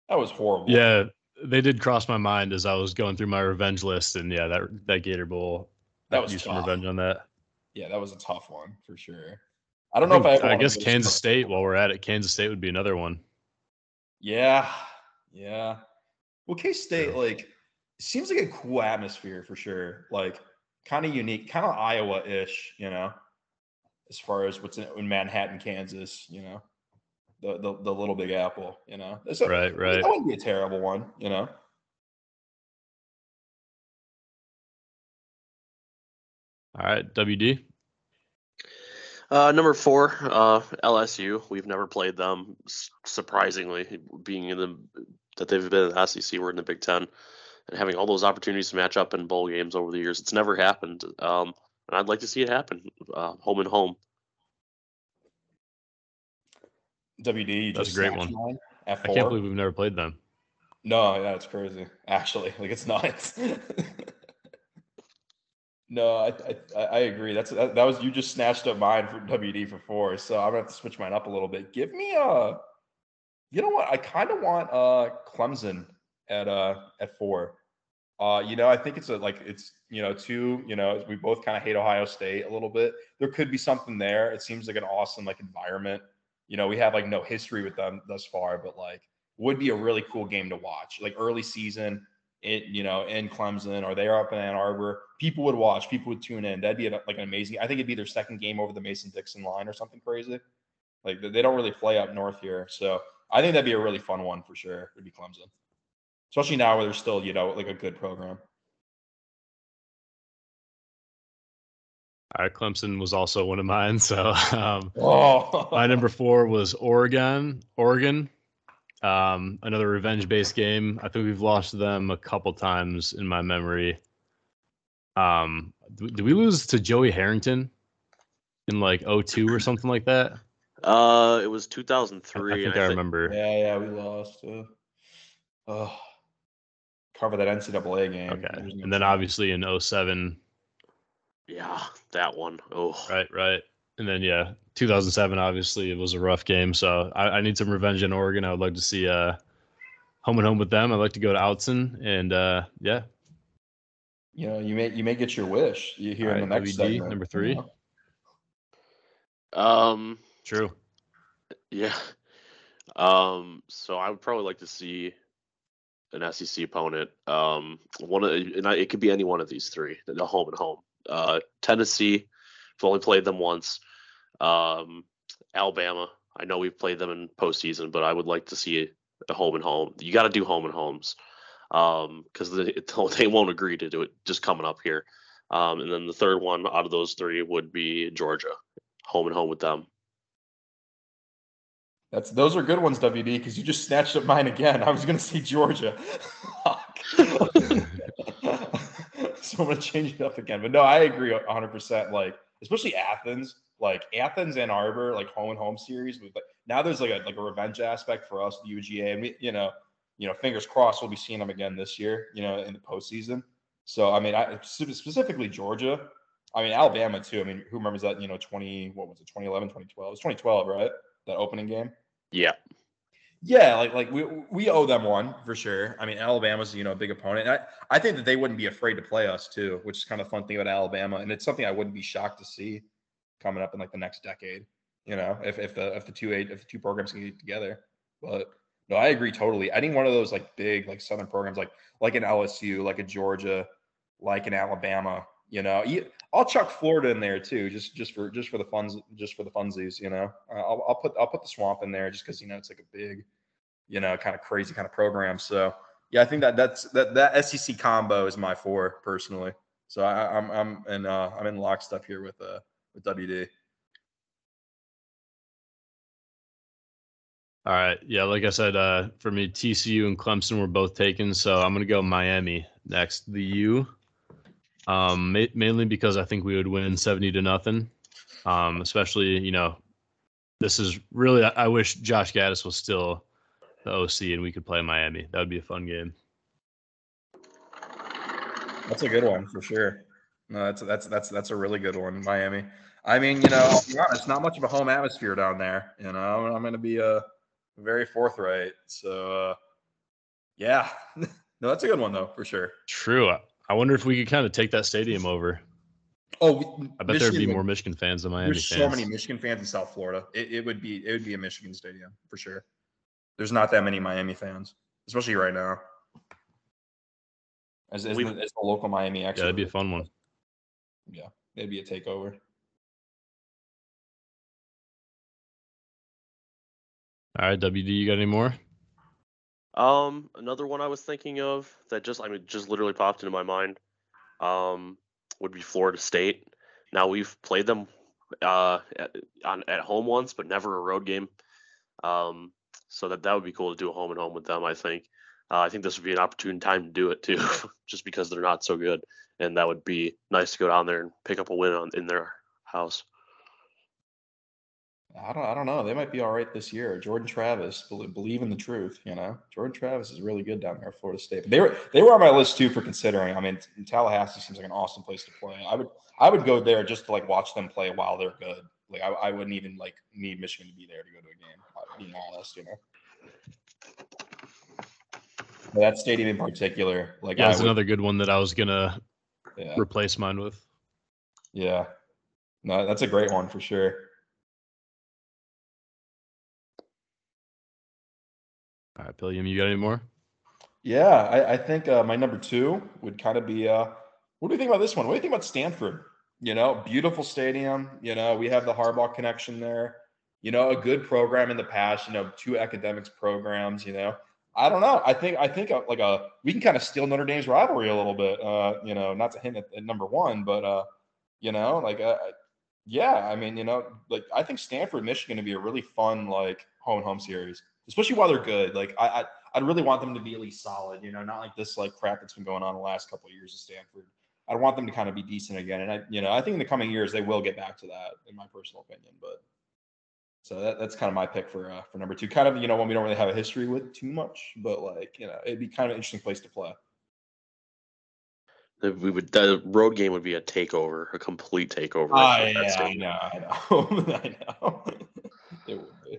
that was horrible. Yeah, they did cross my mind as I was going through my revenge list, and yeah, that that Gator Bowl, That I was some revenge on that. yeah, that was a tough one for sure. I don't know if I. I guess Kansas State. While we're at it, Kansas State would be another one. Yeah, yeah. Well, K State True. like seems like a cool atmosphere for sure. Like kind of unique, kind of Iowa-ish, you know, as far as what's in, in Manhattan, Kansas. You know, the the, the little Big Apple. You know, Right, right. That wouldn't be a terrible one. You know. All right, WD. Uh, number four, uh, LSU. We've never played them. Surprisingly, being in the that they've been in the SEC, we're in the Big Ten, and having all those opportunities to match up in bowl games over the years, it's never happened. Um, and I'd like to see it happen, uh, home and home. WD. You That's a great one. mine At I can't believe we've never played them. No, yeah, that's crazy. Actually, like it's nuts. no, I, I I agree. That's that, that was you just snatched up mine for WD for four. So I'm gonna have to switch mine up a little bit. Give me a, you know what? I kind of want uh Clemson at uh at four. Uh, you know, I think it's a like it's you know two. You know, we both kind of hate Ohio State a little bit. There could be something there. It seems like an awesome like environment. You know, we have like no history with them thus far, but like would be a really cool game to watch. Like early season, it you know in Clemson or they are up in Ann Arbor, people would watch, people would tune in. That'd be a, like an amazing. I think it'd be their second game over the Mason Dixon line or something crazy. Like they don't really play up north here, so I think that'd be a really fun one for sure. It'd be Clemson, especially now where they're still you know like a good program. All right, Clemson was also one of mine. So um, Oh, my number four was Oregon. Oregon, um, another revenge-based game. I think we've lost to them a couple times in my memory. Um, did we lose to Joey Harrington in like 02 or something like that? Uh, it was I, I think and I thi- remember. yeah, yeah, we lost. Uh, oh, cover that NCAA game. Okay, There's no and then obviously in 07, Yeah, that one. Oh, right, right, and then yeah, 2007. Obviously, it was a rough game. So I, I need some revenge in Oregon. I would like to see uh, home and home with them. I'd like to go to Autzen, and uh, yeah, you know, you may you may get your wish. You hear in the Alright, next WD, segment, number you three. know? um, true. yeah. Um, so I would probably like to see an SEC opponent. Um, one of and I, it could be any one of these three, the home and home. Uh, Tennessee, I've only played them once. Um, Alabama, I know we've played them in postseason, but I would like to see a home and home. You got to do home and homes um because they, they won't agree to do it just coming up here um and then the third one out of those three would be georgia home and home with them That's those are good ones, WD, because you just snatched up mine again. I was gonna say Georgia. So I'm gonna change it up again. But no, I agree 100. percent Like especially Athens, like Athens Ann Arbor, like home and home series. With like now there's like a like a revenge aspect for us, the UGA, and we, you know, you know, fingers crossed we'll be seeing them again this year. You know, in the postseason. So I mean, I specifically Georgia. I mean Alabama too. I mean, who remembers that? You know, 20 what was it? 2011, 2012. It was 2012, right? That opening game. yeah Yeah, like like we we owe them one for sure. I mean, Alabama's you know a big opponent. I I think that they wouldn't be afraid to play us too, which is kind of fun thing about Alabama, and it's something I wouldn't be shocked to see coming up in like the next decade. You know, if if the if the two eight if the two programs can get together. But no, I agree totally. I one of those like big like southern programs like like an LSU, like a Georgia, like an Alabama. You know, I'll chuck Florida in there too, just just for just for the funds, just for the funsies. You know, I'll, I'll put I'll put the swamp in there just because you know it's like a big you know, kind of crazy kind of program. So yeah, I think that that's that that SEC combo is my four personally. So I, I'm I'm in uh, I'm in lockstep here with uh with WD. All right. Yeah, like I said, uh, for me, TCU and Clemson were both taken, so I'm gonna go Miami next. The U, um, ma- mainly because I think we would win seventy to nothing. Um, especially, you know, this is really. I, I wish Josh Gattis was still the OC and we could play Miami. That would be a fun game. That's a good one for sure. No, that's that's that's that's a really good one, Miami. I mean, you know, I'll not much of a home atmosphere down there. You know, I'm going to be uh very forthright. So uh, yeah, no, that's a good one though for sure. True. I- wonder if we could kind of take that stadium over. Oh, I bet there'd be more Michigan fans than Miami There's fans. so many Michigan fans in South Florida. It, it would be it would be a Michigan stadium for sure. There's not that many Miami fans, especially right now. As, as, We- the, as the local Miami actually. yeah, actually, that'd be a fun one. yeah, it'd be a takeover. All right, WD, you got any more? Um, another one I was thinking of that just I mean just literally popped into my mind. Um, would be Florida State. Now we've played them uh at, on at home once, but never a road game. Um, so that that would be cool to do a home and home with them. I think. Uh, I think this would be an opportune time to do it too, just because they're not so good, and that would be nice to go down there and pick up a win on in their house. I don't, I don't know. They might be all right this year. Jordan Travis, believe, believe in the truth. You know, Jordan Travis is really good down there at Florida State. They were they were on my list too for considering. I mean, Tallahassee seems like an awesome place to play. I would I would go there just to like watch them play while they're good. Like I, I wouldn't even like need Michigan to be there to go to a game. Being honest, you know. But that stadium in particular, like Yeah, that's would- another good one that I was gonna yeah, replace mine with. yeah. No, that's a great one for sure. All right, Billiam, you got any more? Yeah, I, I think uh, my number two would kind of be. Uh, what do you think about this one? What do you think about Stanford? You know, beautiful stadium. You know, we have the Harbaugh connection there. You know, a good program in the past. You know, two academics programs. You know, I don't know. I think I think uh, like a we can kind of steal Notre Dame's rivalry a little bit. Uh, you know, not to hint at, at number one, but uh, you know, like uh, yeah, I mean, you know, like I think Stanford, Michigan, to be a really fun like home and home series, especially while they're good. Like I, I I'd really want them to be at least solid, you know, not like this like crap that's been going on the last couple of years of Stanford. I want them to kind of be decent again, and I, you know, I think in the coming years they will get back to that, in my personal opinion. But so that, that's kind of my pick for uh, for number two. Kind of, you know, one we don't really have a history with too much, but like, you know, it'd be kind of an interesting place to play. We would the road game would be a takeover, a complete takeover. Of that yeah, I know, I know, I know. it would be.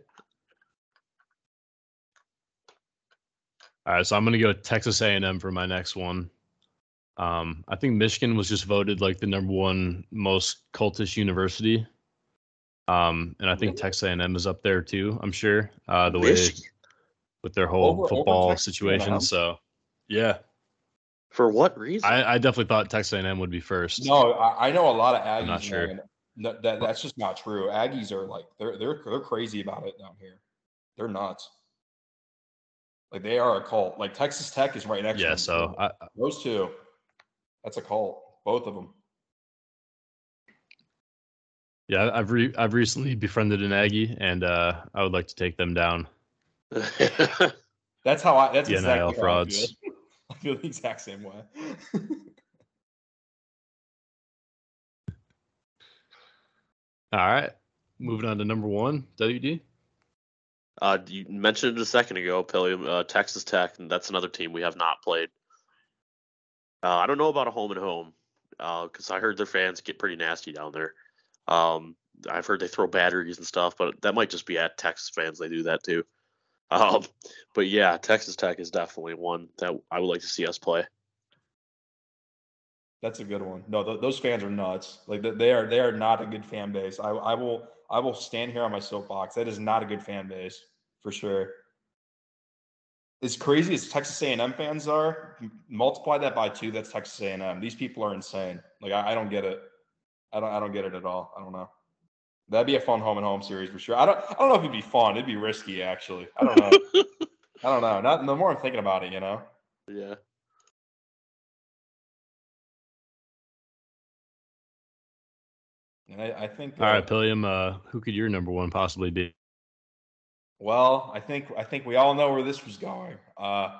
All right, so I'm gonna go Texas A&M for my next one. Um, I think Michigan was just voted like the number one most cultish university. Um, and I think Really? Texas A&M is up there too. I'm sure uh, the way with their whole Over- over football A&M? situation. So, yeah, For what reason? I, I definitely thought Texas A&M would be first. No, I, I know a lot of Aggies. not sure. man. No, that that's just not true. Aggies are like they're they're they're crazy about it down here. They're nuts. Like they are a cult. Like Texas Tech is right next. to yeah. them. So I, those two, that's a cult. Both of them. yeah, I've re- I've recently befriended an Aggie, and uh, I would like to take them down. That's how I. That's The exactly NIL how I feel. I feel the exact same way. All right, moving on to number one, WD. uh, you mentioned it a second ago, Pilliam, uh, Texas Tech, and that's another team we have not played. Uh, I don't know about a home and home because I heard their fans get pretty nasty down there. Um, I've heard they throw batteries and stuff, but that might just be at Texas fans. They do that too. Um, but yeah, Texas Tech is definitely one that I would like to see us play. That's a good one. No, th- those fans are nuts. Like they are they are not a good fan base. I, I will I will stand here on my soapbox. That is not a good fan base for sure. As crazy as Texas A&M fans are, multiply that by two. That's Texas A&M. These people are insane. Like I, I don't get it. I don't I don't get it at all. I don't know. That'd be a fun home and home series for sure. I don't I don't know if it'd be fun. It'd be risky actually. I don't know. I don't know. Not the more I'm thinking about it, you know. Yeah. And I, I think. All right, uh, Pilliam, uh, who could your number one possibly be? Well, I think I think we all know where this was going. Uh,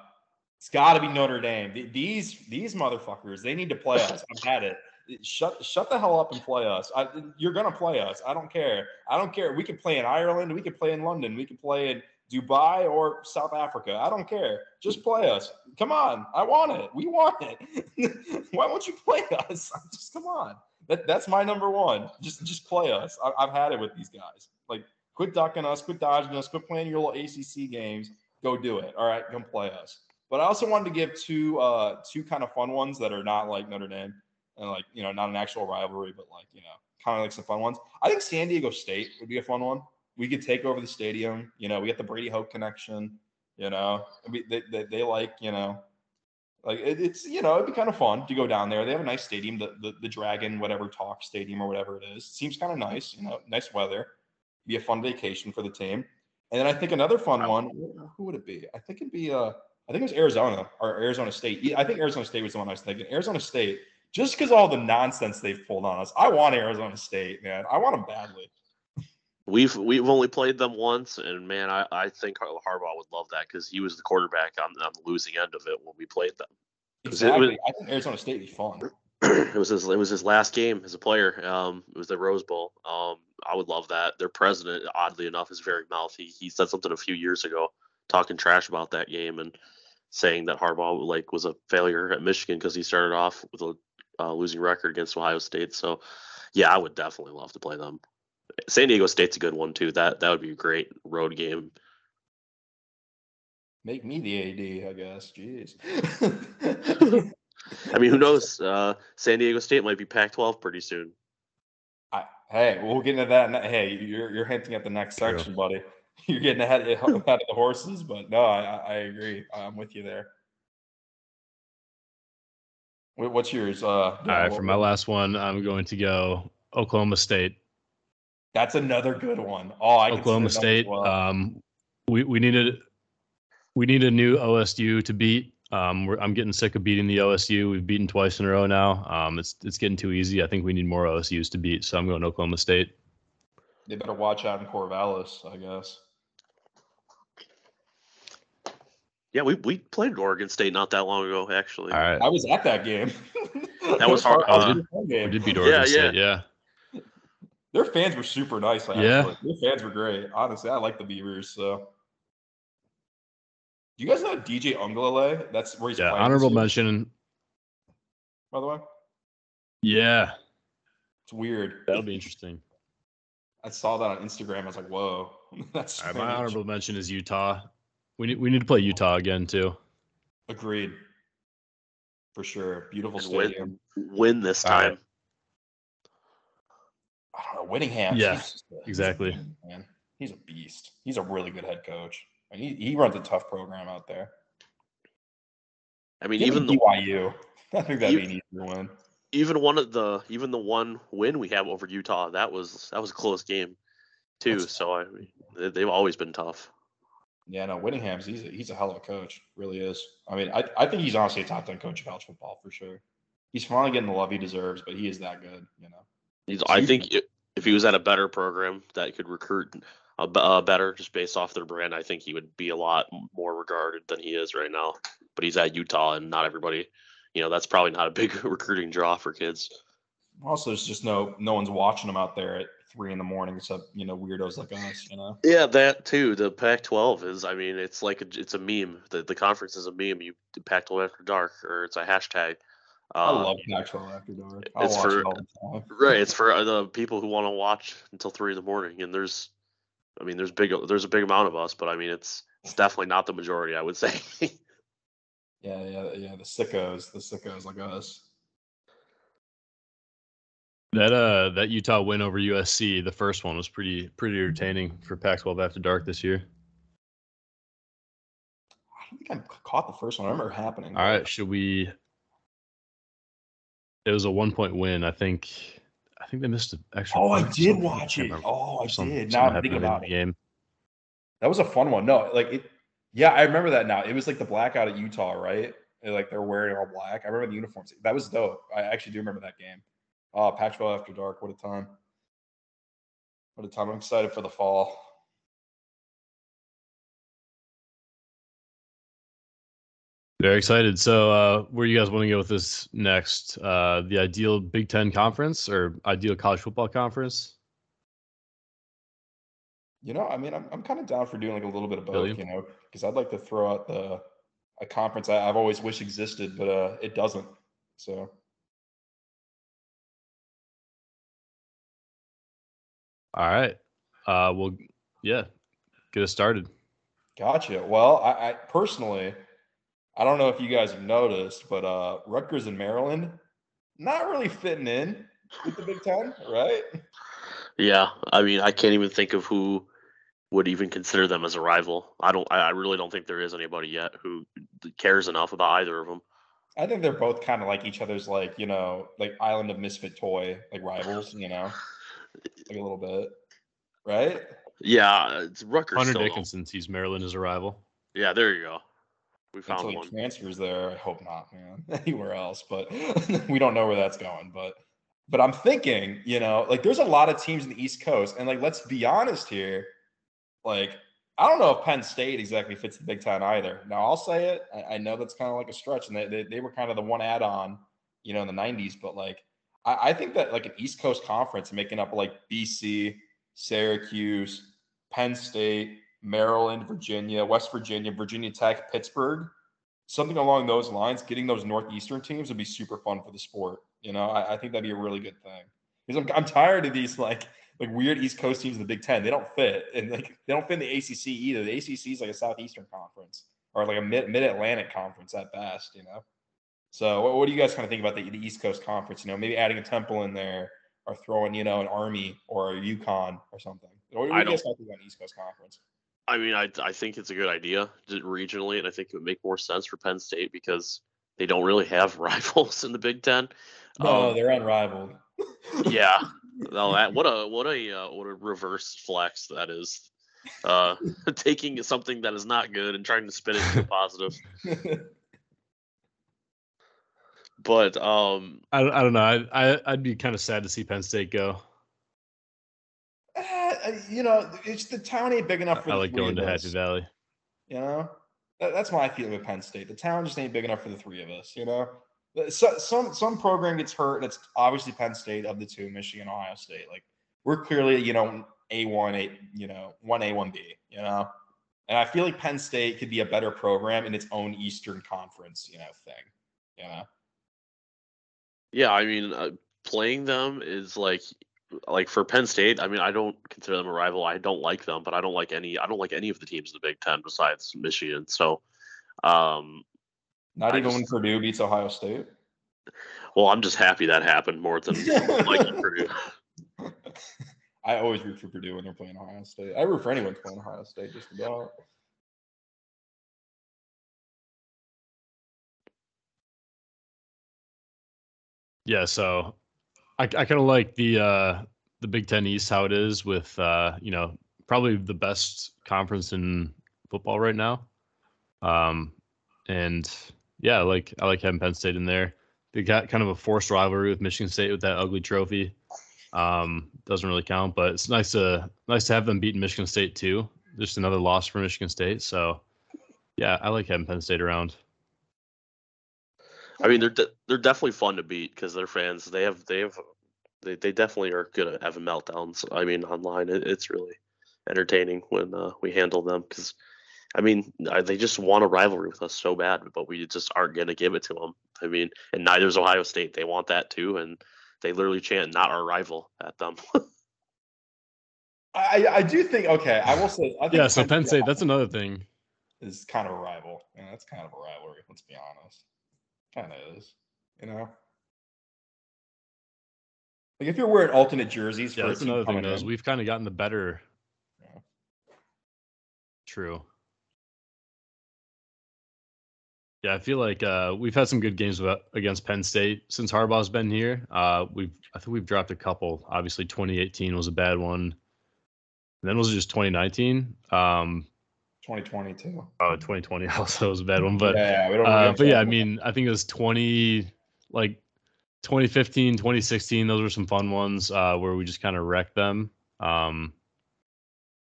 it's got to be Notre Dame. Th- These these motherfuckers, they need to play us. I've had it. Shut shut the hell up and play us. I, you're gonna play us. I don't care. I don't care. We could play in Ireland. We could play in London. We could play in Dubai or South Africa. I don't care. Just play us. Come on. I want it. We want it. Why won't you play us? Just come on. That, that's my number one. Just just play us. I, I've had it with these guys. Like quit ducking us, quit dodging us, quit playing your little ACC games. Go do it. All right, come play us. But I also wanted to give two uh two kind of fun ones that are not like Notre Dame and like you know not an actual rivalry, but like you know kind of like some fun ones. I think San Diego State would be a fun one. We could take over the stadium. You know, we get the Brady Hoke connection. You know, we, they, they, they like you know like it, it's you know it'd be kind of fun to go down there. They have a nice stadium, the the, the Dragon whatever Talk Stadium or whatever it is. Seems kind of nice. You know, nice weather. Be a fun vacation for the team. And then I think another fun one. Who would it be? I think it'd be. Uh, I think it was Arizona or Arizona State. Yeah, I think Arizona State was the one I was thinking. Arizona State, just because all the nonsense they've pulled on us. I want Arizona State, man. I want them badly. We've we've only played them once, and man, I, I think Harbaugh would love that because he was the quarterback on, on the losing end of it when we played them. Exactly. Was, I think Arizona State would be fun. it was his it was his last game as a player. Um, it was the Rose Bowl. Um, I would love that. Their president, oddly enough, is very mouthy. He said something a few years ago, talking trash about that game and saying that Harbaugh like was a failure at Michigan because he started off with a uh, losing record against Ohio State. So, yeah, I would definitely love to play them. San Diego State's a good one too. That that would be a great road game. Make me the AD, I guess. Jeez. I mean, who knows? Uh, San Diego State might be Pac-12 pretty soon. I, hey, we'll get into that. Hey, you're you're hinting at the next True. section, buddy. You're getting ahead, ahead of the horses, but no, I, I agree. I'm with you there. What's yours? Uh, All right, for my last one, I'm going to go Oklahoma State. That's another good one. Oh, I Oklahoma State. Well. Um, we we needed we need a new OSU to beat. Um, I'm getting sick of beating the OSU. We've beaten twice in a row now. Um, it's it's getting too easy. I think we need more OSU's to beat. So I'm going Oklahoma State. They better watch out in Corvallis, I guess. Yeah, we, we played Oregon State not that long ago, actually. All right. I was at that game. that was hard. Uh, we did beat Oregon yeah, State, yeah. yeah. Their fans were super nice. Actually. Yeah. Their fans were great. Honestly, I like the Beavers. So, do you guys know DJ Uiagalelei? That's where he's yeah. Honorable mention. By the way. Yeah. It's weird. That'll be interesting. I saw that on Instagram. I was like, "Whoa, that's." All right, my honorable mention is Utah. We need we need to play Utah again too. Agreed. For sure. Beautiful stadium. Win, win this time. Right. I don't know. Whittingham. Yeah. He's exactly. man. He's a beast. He's a really good head coach. And he, he runs a tough program out there. I mean, Give even the BYU. I think that'd even, be an easy win. Even one of the even the one win we have over Utah, that was that was a close game too. That's, so I mean, they've always been tough. Yeah, no, Whittingham's he's a, he's a hell of a coach, really is. I mean, I, I think he's honestly a top ten coach of college football for sure. He's finally getting the love he deserves, but he is that good, you know. He's, I think if he was at a better program that could recruit a better just based off their brand, I think he would be a lot more regarded than he is right now. But he's at Utah, and not everybody, you know, that's probably not a big recruiting draw for kids. Also, there's just no no one's watching them out there at three in the morning, except you know weirdos like us. You know. Yeah, that too. The Pac-12 is. I mean, it's like a, it's a meme. The the conference is a meme. You Pac-12 after dark, or it's a hashtag. Uh, I love Pac-12 after dark. I'll it's for it right. It's for the people who want to watch until three in the morning, and there's, I mean, there's big there's a big amount of us, but I mean, it's it's definitely not the majority. I would say. yeah, yeah, yeah. The sickos, the sickos like us. That uh that Utah win over USC, the first one was pretty pretty entertaining for Pac-12 after dark this year. I don't think I caught the first one. I remember happening. All right, should we? It was a one point win. I think. I think they missed an extra. Oh, I did watch it. Oh, I did. Now I'm thinking about it. Game. That was a fun one. No, like it. Yeah, I remember that now. It was like the blackout at Utah, right? Like they're wearing all black. I remember the uniforms. That was dope. I actually do remember that game. Oh, Pac-12 after dark. What a time. What a time. I'm excited for the fall. Very excited. So, uh, where you guys want to go with this next? Uh, the ideal Big Ten conference or ideal college football conference? You know, I mean, I'm I'm kind of down for doing like a little bit of both. Really? You know, because I'd like to throw out the a conference I, have always wished existed, but uh, it doesn't. So All right. Uh, well, yeah, get us started. Gotcha. Well, I, I personally, I don't know if you guys have noticed, but uh, Rutgers and Maryland not really fitting in with the Big Ten, right? Yeah, I mean, I can't even think of who would even consider them as a rival. I don't. I really don't think there is anybody yet who cares enough about either of them. I think they're both kind of like each other's, like you know, like Island of Misfit Toy, like rivals. You know like a little bit, right? Yeah, it's Rutgers. Hunter still don't- Dickinson sees Maryland as a rival. Yeah, there you go. We found Until he one. transfers there, I hope not, man. Anywhere else, but we don't know where that's going. But but I'm thinking, you know, like there's a lot of teams in the East Coast, and like let's be honest here, like I don't know if Penn State exactly fits the Big Ten either. Now I'll say it. I, I know that's kind of like a stretch, and they, they they were kind of the one add-on, you know, in the '90s. But like I, I think that like an East Coast conference making up like BC, Syracuse, Penn State, Maryland, Virginia, West Virginia, Virginia Tech, Pittsburgh, something along those lines, getting those Northeastern teams would be super fun for the sport. You know, I, I think that'd be a really good thing. Because I'm, I'm tired of these like like weird East Coast teams in the Big Ten. They don't fit, and like they don't fit in the ACC either. The ACC is like a Southeastern conference or like a mid Mid Atlantic conference at best. You know. So what, what do you guys kind of think about the, the East Coast Conference? You know, maybe adding a Temple in there or throwing you know an Army or a UConn or something. What, what do you guys think about the East Coast Conference? I mean, I I think it's a good idea regionally, and I think it would make more sense for Penn State because they don't really have rivals in the Big Ten. No, Um, they're unrivaled. yeah. No, that what a what a uh, what a reverse flex that is. Uh, taking something that is not good and trying to spin it into a positive. But um, I, don't- I don't know. I, I I'd be kind of sad to see Penn State go. You know, it's the town ain't big enough for I the like three going to of Happy Valley. You know, That- that's my feeling with Penn State. The town just ain't big enough for the three of us. You know, so, some some program gets hurt, and it's obviously Penn State of the two, Michigan, Ohio State. Like we're clearly, you know, a one, a you know, one A, one B. You know, and I feel like Penn State could be a better program in its own Eastern Conference, you know, thing. You know, yeah, I mean, uh, playing them is like like for Penn State. I mean, I don't consider them a rival. I don't like them, but I don't like any. I don't like any of the teams in the Big Ten besides Michigan. So, um, not I even when Purdue beats Ohio State. well, I'm just happy that happened more than liking Purdue. I always root for Purdue when they're playing Ohio State. I root for anyone playing Ohio State, just about. Yeah, so I, I kind of like the uh, the Big Ten East how it is with uh, you know probably the best conference in football right now. Um, and yeah, like I like having Penn State in there. They got kind of a forced rivalry with Michigan State with that ugly trophy. Um, doesn't really count, but it's nice to nice to have them beating Michigan State too. Just another loss for Michigan State. So yeah, I like having Penn State around. I mean, they're de- they're definitely fun to beat because they're fans. They have they have they, they definitely are good at having meltdowns. I mean, online it, it's really entertaining when uh, we handle them because I mean they just want a rivalry with us so bad, but we just aren't gonna give it to them. I mean, and neither is Ohio State. They want that too, and they literally chant "not our rival" at them. I, I do think okay. I will say. I think Yeah, so Penn State, that's another thing. is kind of a rival. Yeah, that's kind of a rivalry. Let's be honest. Kind of is. You know. Like if you're wearing alternate jerseys for Yeah, a that's team another thing. Though, is we've kind of gotten the better. Yeah. True. Yeah, I feel like uh, we've had some good games with, against Penn State since Harbaugh's been here. Uh, we've I think we've dropped a couple. Obviously, 2018 was a bad one. And then was it just 2019? Um, 2022. oh, 2020 also was a bad one. But yeah, we don't. uh, but yeah, I mean, I think it was 20, like 2015, 2016. Those were some fun ones uh, where we just kind of wrecked them. Um,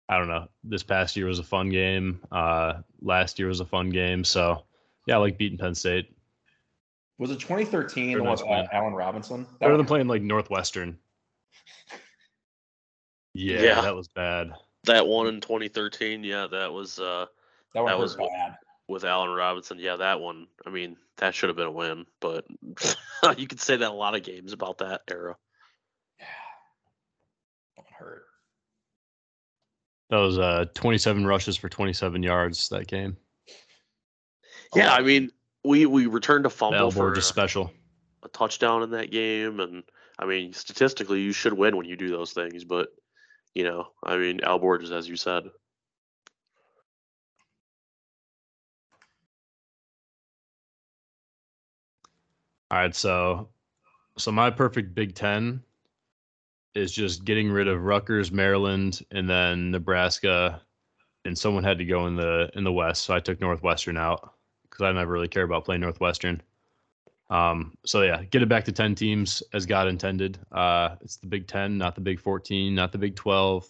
I don't know. This past year was a fun game. Uh, last year was a fun game. So yeah, I like beating Penn State. Was it 2013? Very The one nice with win. Allen Robinson. That Better one than playing like Northwestern. Yeah, Yeah. that was bad. That one in 2013, yeah, that was uh, That one that was what- bad. with Allen Robinson. Yeah, that one. I mean, that should have been a win, but you could say that a lot of games about that era. Yeah. That one hurt. That was uh 27 rushes for 27 yards that game. Yeah, Oh, I mean, we we returned a fumble elbow for just special. a touchdown in that game, and I mean, statistically, you should win when you do those things. But you know, I mean, Al Borges, as you said, All right, so so my perfect Big Ten. is just getting rid of Rutgers, Maryland, and then Nebraska, and someone had to go in the in the West, so I took Northwestern out because I never really care about playing Northwestern. Um, so yeah, get it back to ten teams as God intended. Uh, it's the Big Ten, not the Big Fourteen, not the Big Twelve.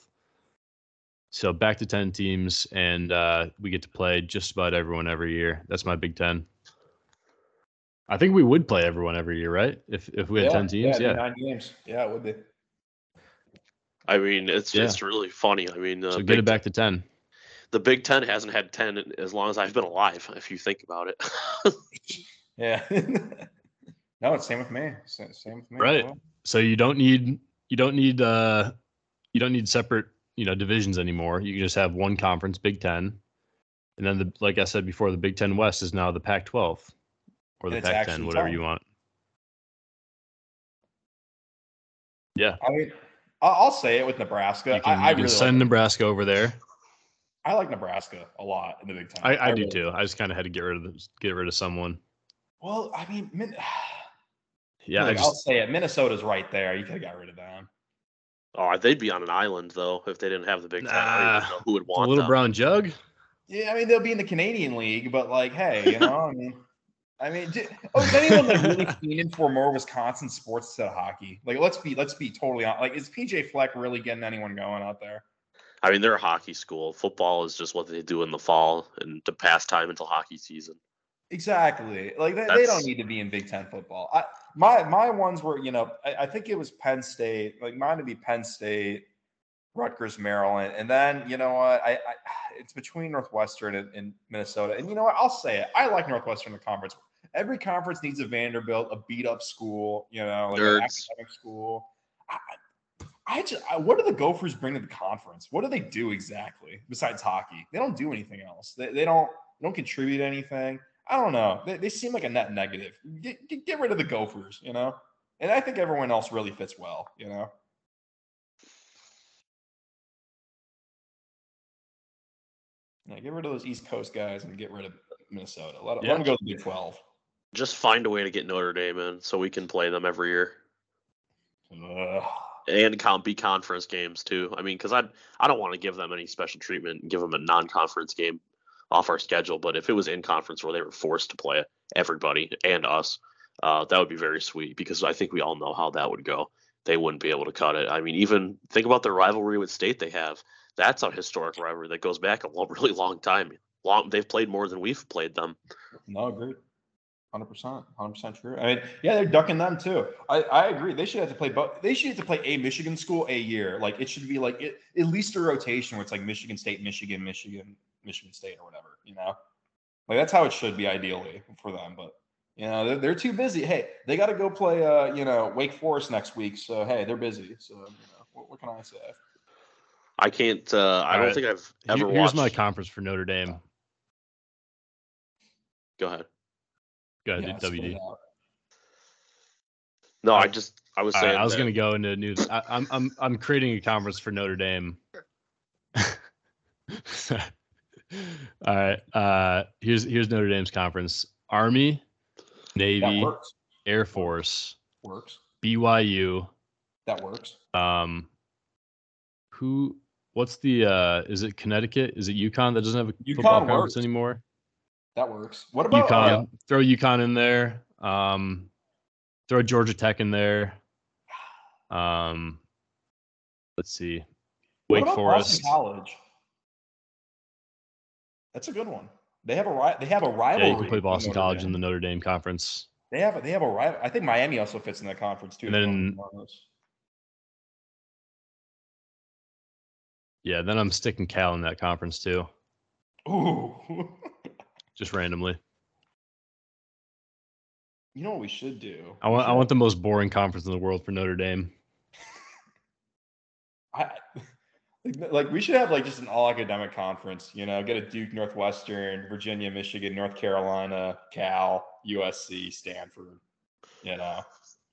So back to ten teams, and uh, we get to play just about everyone every year. That's my Big Ten. I think we would play everyone every year, right? If if we had Yeah, ten teams, yeah, yeah. nine games. Yeah, it would be. I mean, it's Yeah. it's really funny. I mean, uh, So get Big it back to ten. the Big Ten hasn't had ten as long as I've been alive. If you think about it, Yeah. no, it's same with me. Sa- Same with me. Right. well. So you don't need you don't need uh you don't need separate you know divisions anymore. You can just have one conference, Big Ten, and then the like I said before, the Big Ten West is now the Pac-12 or the Pac-10, whatever fun. you want. Yeah, I mean, I- I'll say it with Nebraska. you can, I, I you can really send like, Nebraska over there. I like Nebraska a lot in the Big Ten. I, I, do really too. I just kind of had to get rid of the, get rid of someone. Well, I mean, Min- Yeah, I look, I'll say it. Minnesota's right there. You could have got rid of them. oh, they'd be on an island though if they didn't have the Big Ten. I don't Nah, even know who would the want little them. brown jug. Yeah, I mean they'll be in the Canadian League, but like, hey, you know, I mean, I mean, d- oh, is anyone like really fiending for more Wisconsin sports instead of hockey? Like, let's be let's be totally on. Like, is PJ Fleck really getting anyone going out there? I mean, they're a hockey school. Football is just what they do in the fall and to pass time until hockey season. Exactly. Like they, they don't need to be in Big Ten football. I, my my ones were, you know, I, I think it was Penn State. Like mine would be Penn State, Rutgers, Maryland, and then you know what? I, I it's between Northwestern and, and Minnesota. And you know what? I'll say it. I like Northwestern the conference. Every conference needs a Vanderbilt, a beat up school, you know, like an academic school. I, I- I just, I, what do the Gophers bring to the conference? What do they do exactly besides hockey? They don't do anything else. They, they don't they don't contribute anything. I don't know. They, they seem like a net negative. Get, get, get rid of the Gophers, you know? And I think everyone else really fits well, you know? Yeah, get rid of those East Coast guys and get rid of Minnesota. Let, 'em- Yeah. let them go to the Big 12. Just find a way to get Notre Dame in so we can play them every year Ugh. and count be conference games too. I mean, because I I don't want to give them any special treatment and give them a non-conference game off our schedule. But if it was in conference where they were forced to play everybody and us, uh, that would be very sweet because I think we all know how that would go. They wouldn't be able to cut it. I mean, even think about the rivalry with State they have. That's a historic rivalry that goes back a lo- really long time. Long they've played more than we've played them. No, agreed. Hundred percent, hundred percent true. I mean, yeah, they're ducking them too. I, I agree. They should have to play, but they should have to play a Michigan school a year. Like it should be like it, at least a rotation where it's like Michigan State, Michigan, Michigan, Michigan State, or whatever. You know, like that's how it should be ideally for them. But you know, they're, they're too busy. Hey, they got to go play, uh, you know, Wake Forest next week. So hey, they're busy. So you know, what, what can I say? I can't. Uh, I All don't right. think I've Here- ever here's watched. my conference for Notre Dame. Go ahead. Go ahead, Yeah, WD. spit it out. No, I just I was saying right, I was that- gonna go into news. I, I'm I'm I'm creating a conference for Notre Dame. All right. Uh, here's here's Notre Dame's conference: Army, Navy. Air Force, Works. BYU. That works. Um, who? What's the? Uh, is it Connecticut? Is it UConn that doesn't have a football UConn conference anymore? That works. What about UConn. uh, Throw UConn in there. Um, throw Georgia Tech in there. Um, let's see. Wake Forest. Boston College? That's a good one. They have a ri- they have a Yeah, rivalry. you can play Boston Notre College Dame. in the Notre Dame conference. They have a, they have a rival. I think Miami also fits in that conference too. And if you wanna then- Yeah, then I'm sticking Cal in that conference too, ooh, just randomly. you know what we should do? I want I want the most boring conference in the world for Notre Dame. I, like, we should have like just an all academic conference. You know, get a Duke, Northwestern, Virginia, Michigan, North Carolina, Cal, USC, Stanford. You know,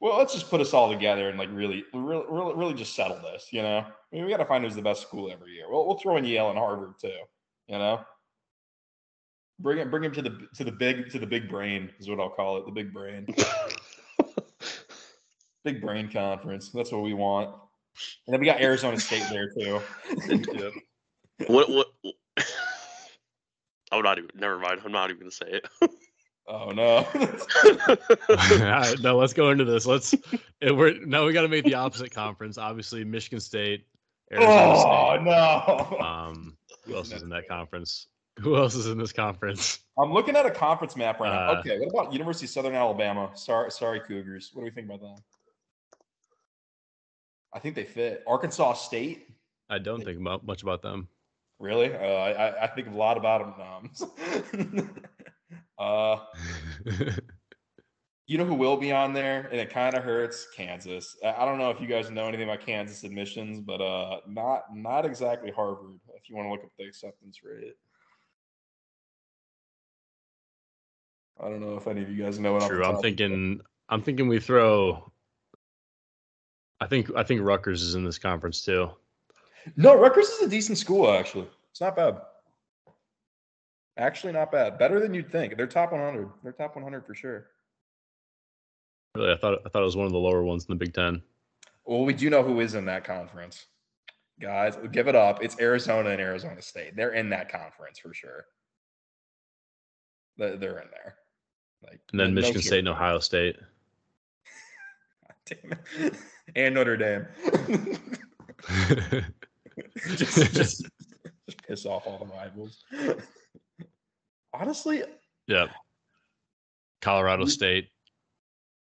well, let's just put us all together and like really, really, really, really just settle this. You know, I mean, we got to find who's the best school every year. We'll we'll throw in Yale and Harvard too. You know, bring it, bring him to the to the big to the big brain is what I'll call it. The big brain, big brain conference. That's what we want. And then we got Arizona State there too. Yep. What? What? I'm not even. Never mind. I'm not even gonna say it. Oh no. All right, now let's go into this. Let's. eh, We're now we got to make the opposite conference. Obviously, Michigan State, Arizona oh State. no. Um, who else is in that conference? Who else is in this conference? I'm looking at a conference map right now. Uh, okay, what about University of Southern Alabama? Sorry, sorry, Cougars. What do we think about them? I think they fit. Arkansas State. I don't think about much about them. Really? Uh, I, I- think a lot about them. uh, you know who will be on there, and it kind of hurts. Kansas. I don't know if you guys know anything about Kansas admissions, but uh, not not exactly Harvard. If you want to look up the acceptance rate. I don't know if any of you guys know what True. I'm thinking. I'm thinking we throw. I think. I think Rutgers is in this conference too. No, Rutgers is a decent school, actually. It's not bad. Actually, not bad. Better than you'd think. They're top 100. They're top 100 for sure. Really, I thought. I thought it was one of the lower ones in the Big Ten. Well, we do know who is in that conference. Guys, give it up. It's Arizona and Arizona State. They're in that conference for sure. They- They're in there. Like, And then no Michigan State and. Ohio State. And Notre Dame. just, just, just piss off all the rivals. Honestly, yeah. Colorado State.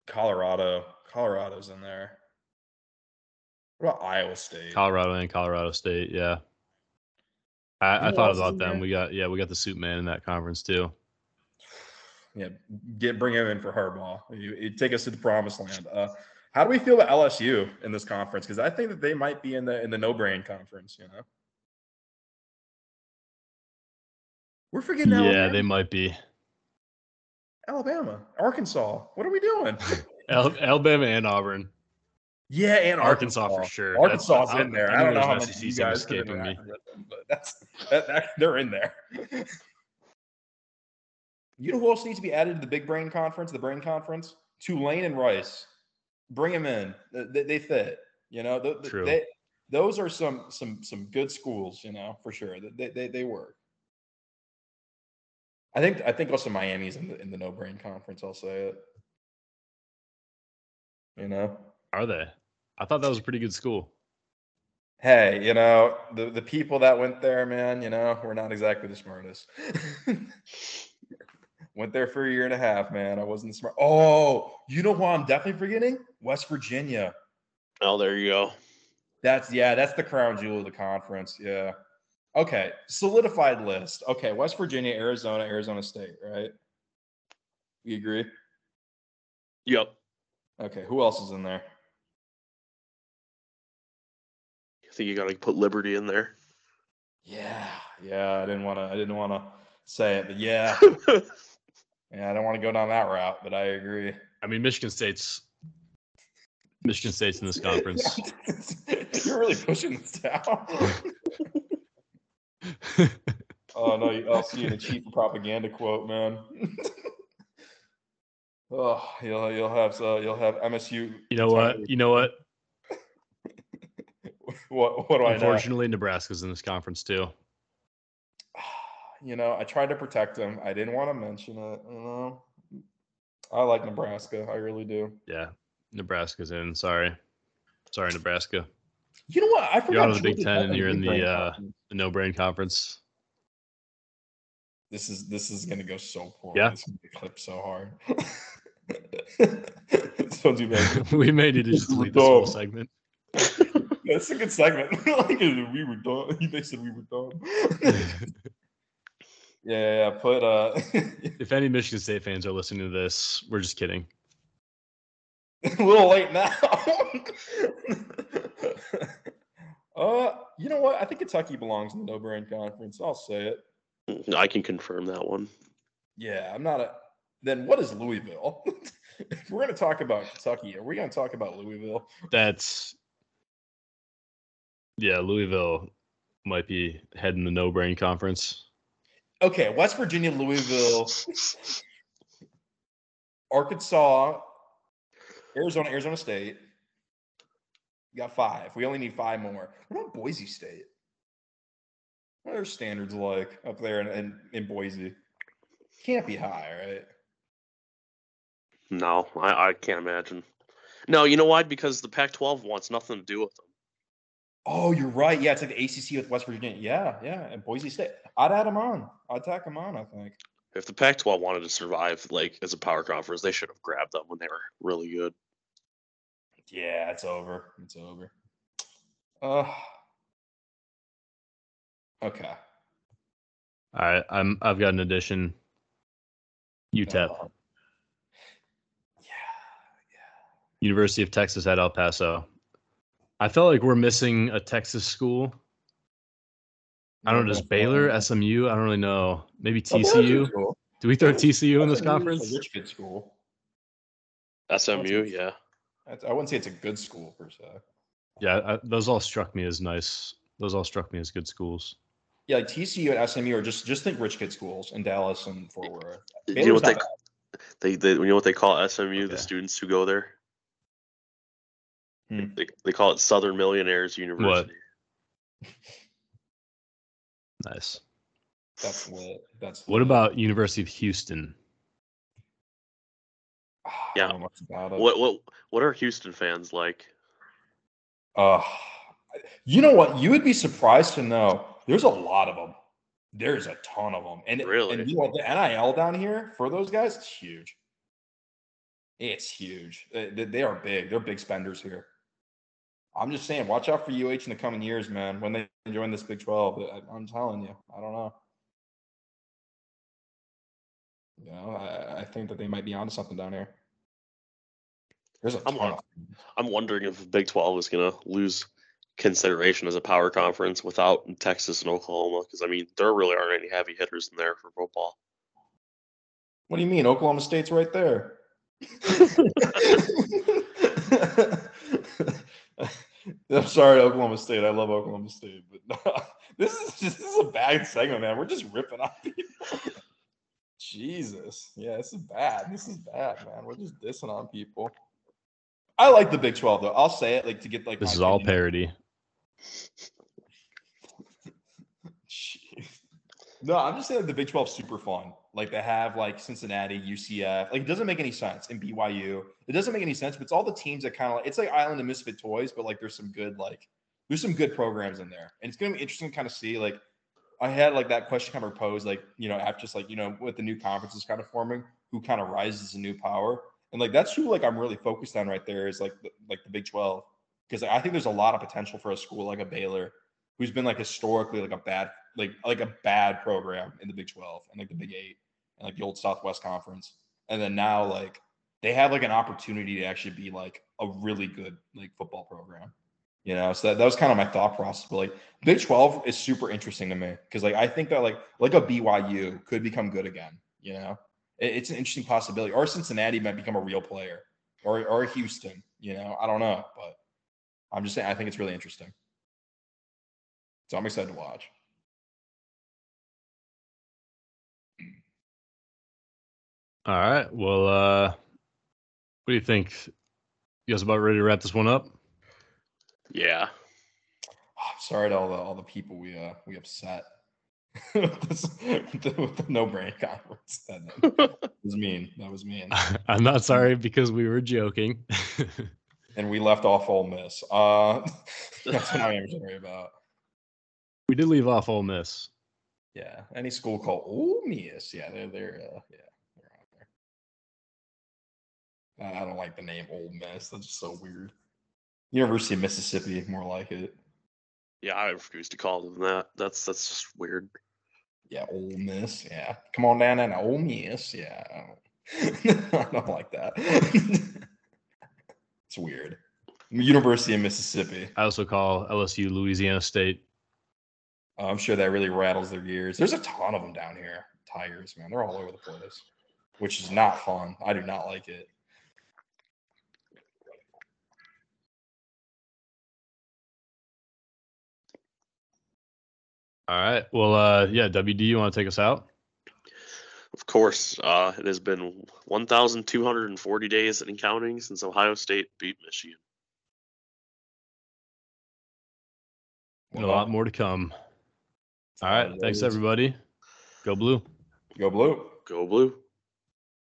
Colorado. Colorado's in there. What about Iowa State? Colorado and Colorado State. Yeah. I, I thought about them. there? We got yeah, we got the suit man in that conference too. yeah, get bring him in for Harbaugh. You, you take us to the promised land. Uh, how do we feel about LSU in this conference? Because I think that they might be in the in the no brain conference. You know, we're forgetting Yeah, Alabama. they might be. Alabama, Arkansas. What are we doing? Alabama and Auburn. Yeah, and Arkansas Arkansas, for sure. Arkansas's That's- in there. I- I don't know how there's many you SEC guys escaping me. interacted with them, but that's that, that, they're in there. you know who else needs to be added to the big brain conference, the brain conference? Tulane and Rice. Bring them in. They, they, fit. You know, th- th- True. They, those are some some some good schools. You know, for sure. They they, they work. I think I think also Miami's in the in the no brain conference. I'll say it. You know. Are they? I thought that was a pretty good school. hey, you know, the, the people that went there, man, you know, we're not exactly the smartest. went there for a year and a half, man. I wasn't smart. Oh, you know who I'm definitely forgetting? West Virginia. Oh, there you go. That's yeah, that's the crown jewel of the conference. Yeah. Okay. Solidified list. Okay, West Virginia, Arizona, Arizona State, right? You agree? Yep. Okay, who else is in there? I think you got to put Liberty in there. Yeah, yeah. I didn't want to. I didn't want to say it, but yeah, yeah. I don't want to go down that route, but I agree. I mean, Michigan State's Michigan State's in this conference. You're really pushing this down. oh no, I'll see you in a cheap propaganda quote, man. oh, you'll you'll have uh, you'll have MSU. you know what? You know what? What what do I know? Unfortunately, Nebraska's in this conference too. You know, I tried to protect him. I didn't want to mention it. You know, I like Nebraska. I really do. Yeah, Nebraska's in. Sorry, sorry, Nebraska. You know what? I forgot. You're out of the Big Ten and you're in the, uh, The no brain conference. This is this is gonna go so poor. Yeah. It's gonna be so hard. so too bad. we may need to just delete this whole segment. That's a good segment. like we were done. They said we were done. Yeah, yeah, yeah. Put uh if any Michigan State fans are listening to this, we're just kidding. a little late now. uh, you know what? I think Kentucky belongs in the no brain conference. I'll say it. I can confirm that one. Yeah, I'm not a. Then what is Louisville? if we're going to talk about Kentucky, are we going to talk about Louisville? That's yeah, Louisville might be heading the no brain conference. Okay, West Virginia, Louisville, Arkansas, Arizona, Arizona State, We got five. We only need five more. What about Boise State? What are standards like up there in, in, in Boise? Can't be high, right? No, I, I can't imagine. No, you know why? Because the Pac-12 wants nothing to do with them. Oh, you're right. Yeah, it's like the ACC with West Virginia. Yeah, yeah, and Boise State. I'd add them on. I'd tack them on. I think. If the Pac-12 wanted to survive, like as a power conference, they should have grabbed them when they were really good. Yeah, it's over. It's over. Uh. Okay. All right, I'm I've got an addition. UTEP, Uh, yeah. University of Texas at El Paso. I felt like we're missing a Texas school. I don't know, does Baylor, mm-hmm. SMU? I don't really know. Maybe Oh, Baylor's a good TCU. school. Do we throw TCU in this SMU is a conference? rich kid school. SMU, yeah. I wouldn't say it's a good school per se. Yeah, I, those all struck me as nice. Those all struck me as good schools. Yeah, like TCU and SMU are just just think rich kid schools in Dallas and Fort Worth. Do you know what they, they they you know what they call SMU? Okay. The students who go there. Hmm. They, they call it Southern Millionaires University. What? Nice. That's lit. That's What lit. about University of Houston? Yeah. don't know much about it. What what what are Houston fans like? Uh, you know what? You would be surprised to know there's a lot of them. There's a ton of them. And, Really? and you know? The NIL down here for those guys, it's huge. It's huge. They, they- they are big. They're big spenders here. I'm just saying, watch out for UH in the coming years, man. When they join this Big 12, I- I'm telling you, I don't know. You know, I, I think that they might be onto something down here. There's a I'm ton of I'm wondering if Big 12 is going to lose consideration as a power conference without Texas and Oklahoma because I mean there really aren't any heavy hitters in there for football. What do you mean? Oklahoma State's right there. I'm sorry, Oklahoma State. I love Oklahoma State, but no, this is just this is a bad segment, man. We're just ripping on people. Jesus, yeah, this is bad. This is bad, man. We're just dissing on people. I like the Big Twelve though. I'll say it like to get like This is all parody. No, I'm just saying like the Big 12 is super fun. Like they have like Cincinnati, UCF. Like it doesn't make any sense. in BYU. It doesn't make any sense, but it's all the teams that kind of like it's like Island of Misfit Toys, but like there's some good like there's some good programs in there. And it's gonna be interesting to kind of see like I had like that question kind of posed, like, you know, after just like, you know, with the new conferences kind of forming, who kind of rises to new power. And like that's who like I'm really focused on right there is like the, like the Big 12. Because I think there's a lot of potential for a school like a Baylor, who's been like historically like a bad like like a bad program in the Big 12 and like the Big Eight like the old Southwest Conference. And then now like they have like an opportunity to actually be like a really good like football program. You know, so that, that was kind of my thought process. But like Big 12 is super interesting to me because like I think that like like a BYU could become good again. You know, It- it's an interesting possibility. Or Cincinnati might become a real player, or or Houston. You know, I don't know, but I'm just saying I think it's really interesting. So I'm excited to watch. All right. Well, uh, what do you think? You guys about ready to wrap this one up? Yeah. Oh, sorry to all the all the people we uh we upset with, this, with, the, with the no brain conference. That, that was mean. That was mean. I'm not sorry because we were joking. And we left off Ole Miss. Uh, that's what I am sorry about. we did leave off Ole Miss. Yeah, any school called Ole Miss. Yeah, they're they're uh, yeah they're out there. I I don't like the name Old Miss. That's just so weird. University of Mississippi, more like it. Yeah, I refuse to call them that. That's that's just weird. Yeah, Ole Miss. Yeah, come on down and Ole Miss. Yeah, I don't, I don't like that. it's weird. University of Mississippi. I also call LSU Louisiana State. Oh, I'm sure that really rattles their gears. There's a ton of them down here. Tigers, man, they're all over the place, which is not fun. I do not like it. All right. Well, uh, yeah, WD, you want to take us out? Of course. Uh, it has been 1,240 days and counting since Ohio State beat Michigan. A lot more to come. All right. Thanks, everybody. Go blue. Go blue. Go blue.